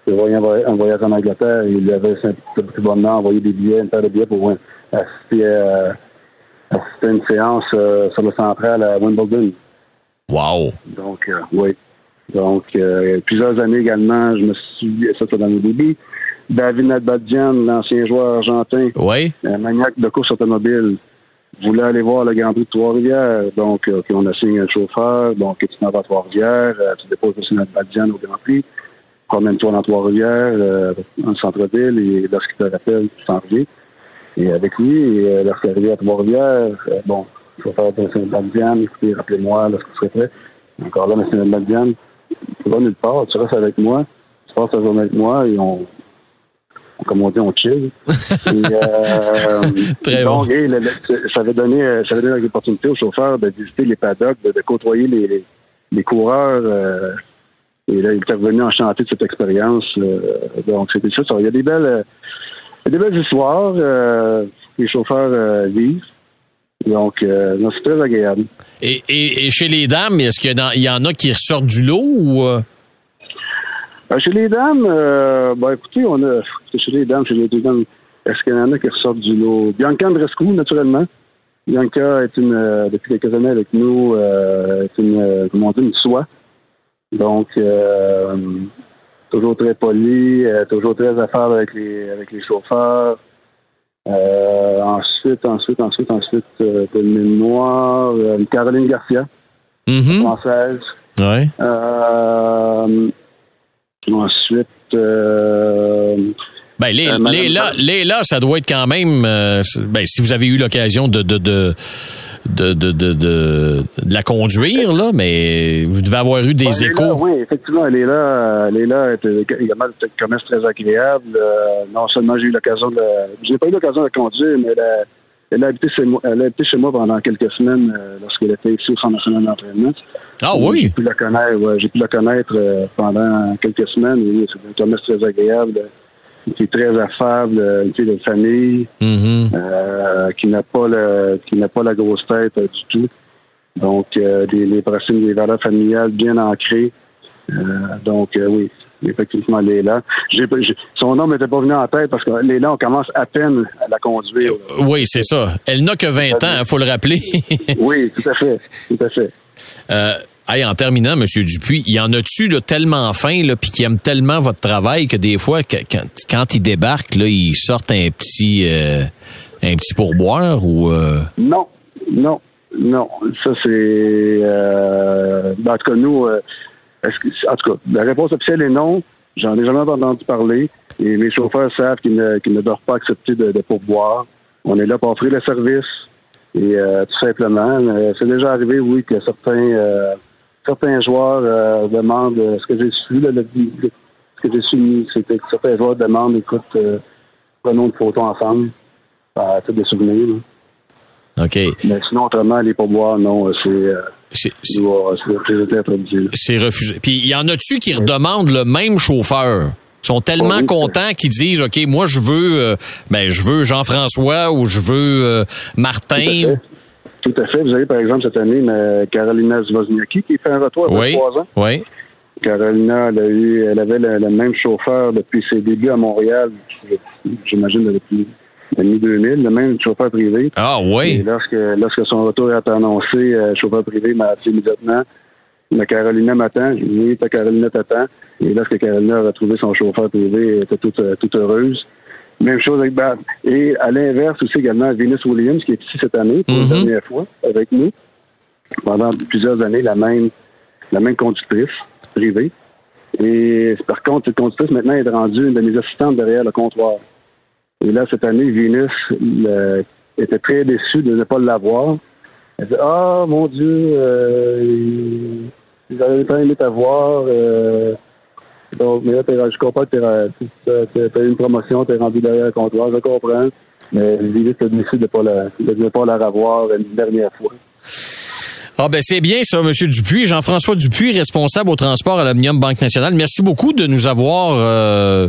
euh, voyait un voyage en Angleterre et il avait un petit bonnement envoyé des billets, une paire de billets pour assister, à, assister à une séance euh, sur le central à Wimbledon. Wow! Donc, euh, oui. Donc, plusieurs années également, je me suis, ça c'est dans le début, David Nadbadjian, l'ancien joueur argentin, oui. un maniaque de course automobile, voulait aller voir le Grand Prix de Trois-Rivières. Donc, euh, on a signé un chauffeur. Donc, tu t'en vas à Trois-Rivières, euh, tu déposes aussi notre Badiane au Grand Prix. Promène-toi dans Trois-Rivières, euh, dans le centre-ville, et lorsqu'il te rappelle, tu t'en reviens. Et avec lui, et, lorsqu'il arrive à Trois-Rivières, bon, chauffeur de Saint-Badiane, écoutez, rappelez-moi lorsque tu serais prêt. Encore là, M. Saint-Badiane, tu vas nulle part, tu restes avec moi, tu passes la journée avec moi, et on, comme on dit, on chill. euh, Très donc, bon. ça avait donné, ça donné l'opportunité au chauffeur de visiter les paddocks, de, côtoyer les, les, coureurs. Euh, et là, il était revenu enchanté de cette expérience. Euh, donc, c'était ça. Il y a des belles, des belles histoires. Euh, les chauffeurs vivent. Donc, c'est très agréable. Et, et, et, chez les dames, est-ce qu'il y, y, en a qui ressortent du lot ou... Ben, chez les dames, euh, ben, écoutez, on a, chez les dames, chez les deux dames, est-ce qu'il y en a qui ressortent du lot? Bianca Andrescu, naturellement. Bianca est une, euh, depuis quelques années avec nous, euh, est une, euh, comment on dit, une soie. Donc, euh, toujours très poli, toujours très affaire avec les, avec les chauffeurs. ensuite, ensuite, ensuite, ensuite, euh, une mémoire, Caroline Garcia, mm-hmm. française. Ouais. Ensuite, euh, ben, Léla, Léla, ça doit être quand même, euh, ben, si vous avez eu l'occasion de, de, de de, de, de, de, la conduire, là, mais vous devez avoir eu des échos. oui, effectivement, elle est là. Elle est là. Également un commerce très agréable. Euh, non seulement j'ai eu l'occasion de. J'ai pas eu l'occasion de conduire, mais elle a, elle a, habité, chez moi, elle a habité chez moi pendant quelques semaines euh, lorsqu'elle était ici au Centre national d'entraînement. Ah oui? J'ai pu la connaître, j'ai pu la connaître euh, pendant quelques semaines. Oui, c'est un commerce très agréable, qui est très affable, une fille de famille, mm-hmm. euh, qui n'a pas le, qui n'a pas la grosse tête du tout. Donc, des, les principes des valeurs familiales bien ancrées. donc, oui, effectivement, Léla. son nom n'était pas venu en tête parce que Léla, on commence à peine à la conduire. Oui, c'est ça. Elle n'a que 20 ans, il faut le rappeler. oui, tout à fait. Tout à fait. Euh, en terminant, M. Dupuis, y en a-tu tellement fin, là, puis qui aime tellement votre travail que des fois, quand, quand ils débarquent, là, ils sortent un petit, euh, un petit pourboire ou euh? Non, non, non. Ça c'est, euh, ben, en tout cas nous, en tout cas, la réponse officielle est non. J'en ai jamais entendu parler. Et mes chauffeurs savent qu'ils ne, qu'ils ne doivent pas accepter de, de, pourboire. On est là pour offrir le service. Et euh, tout simplement, euh, c'est déjà arrivé, oui, que certains euh, certains joueurs demandent ce que j'ai su, là, le, ce que j'ai su, c'était que certains joueurs demandent, écoute, prenons une photo ensemble, à des souvenirs. OK. Mais sinon, autrement, les pourboires, non, c'est c'est refusé. Puis il y en a-tu qui redemandent le même chauffeur? Ils sont tellement contents qu'ils disent OK, moi je veux euh, ben je veux Jean-François ou je veux euh, Martin. Tout à, fait. Vous avez par exemple cette année Carolina Zvozniaki qui fait un retour à oui, 23 ans. Oui. Carolina, elle, a eu, elle avait le, même chauffeur depuis ses débuts à Montréal, j'imagine depuis l'année 2000, le même chauffeur privé. Ah oui. Et lorsque, lorsque son retour a été annoncé, euh, le chauffeur privé m'a appelé immédiatement. Ma Carolina m'attend. Oui, ta Carolina t'attend. Et lorsque Carolina a retrouvé son chauffeur privé, elle était toute, euh, toute heureuse. Même chose avec Bad. Et à l'inverse aussi également, Venus Williams, qui est ici cette année pour la mm-hmm. dernière fois avec nous. Pendant plusieurs années, la même, la même conductrice privée. Et par contre, cette conductrice maintenant est rendue une de mes assistantes derrière le comptoir. Et là, cette année, Venus était très déçue de ne pas l'avoir. Elle dit Ah, mon Dieu, euh, ils n'avaient pas aimé t'avoir. Euh, Donc, mais là, je comprends que tu as une promotion, tu es rendu derrière le comptoir, je comprends. Mais l'idée, c'est de de ne pas la revoir une dernière fois. Ah ben c'est bien ça, Monsieur Dupuis. Jean-François Dupuis, responsable au transport à l'Omnium Banque Nationale. Merci beaucoup de nous avoir euh,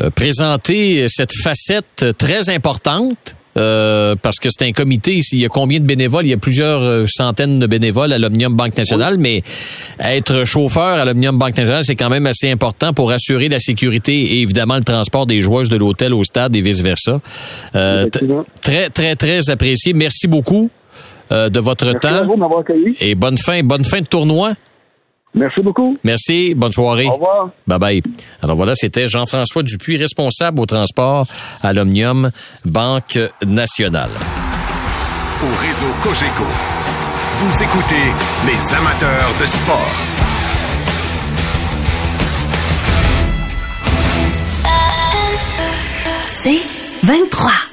euh, présenté cette facette très importante. Euh, parce que c'est un comité. Il y a combien de bénévoles? Il y a plusieurs centaines de bénévoles à l'Omnium Banque Nationale, mais être chauffeur à l'Omnium Banque Nationale, c'est quand même assez important pour assurer la sécurité et évidemment le transport des joueuses de l'hôtel au stade et vice-versa. très, très, très apprécié. Merci beaucoup. Euh, de votre Merci temps. À vous m'avoir accueilli. Et bonne fin, bonne fin de tournoi. Merci beaucoup. Merci, bonne soirée. Au revoir. Bye bye. Alors voilà, c'était Jean-François Dupuis, responsable au transport à l'Omnium Banque Nationale. Au réseau Cogeco, vous écoutez les amateurs de sport. C'est 23.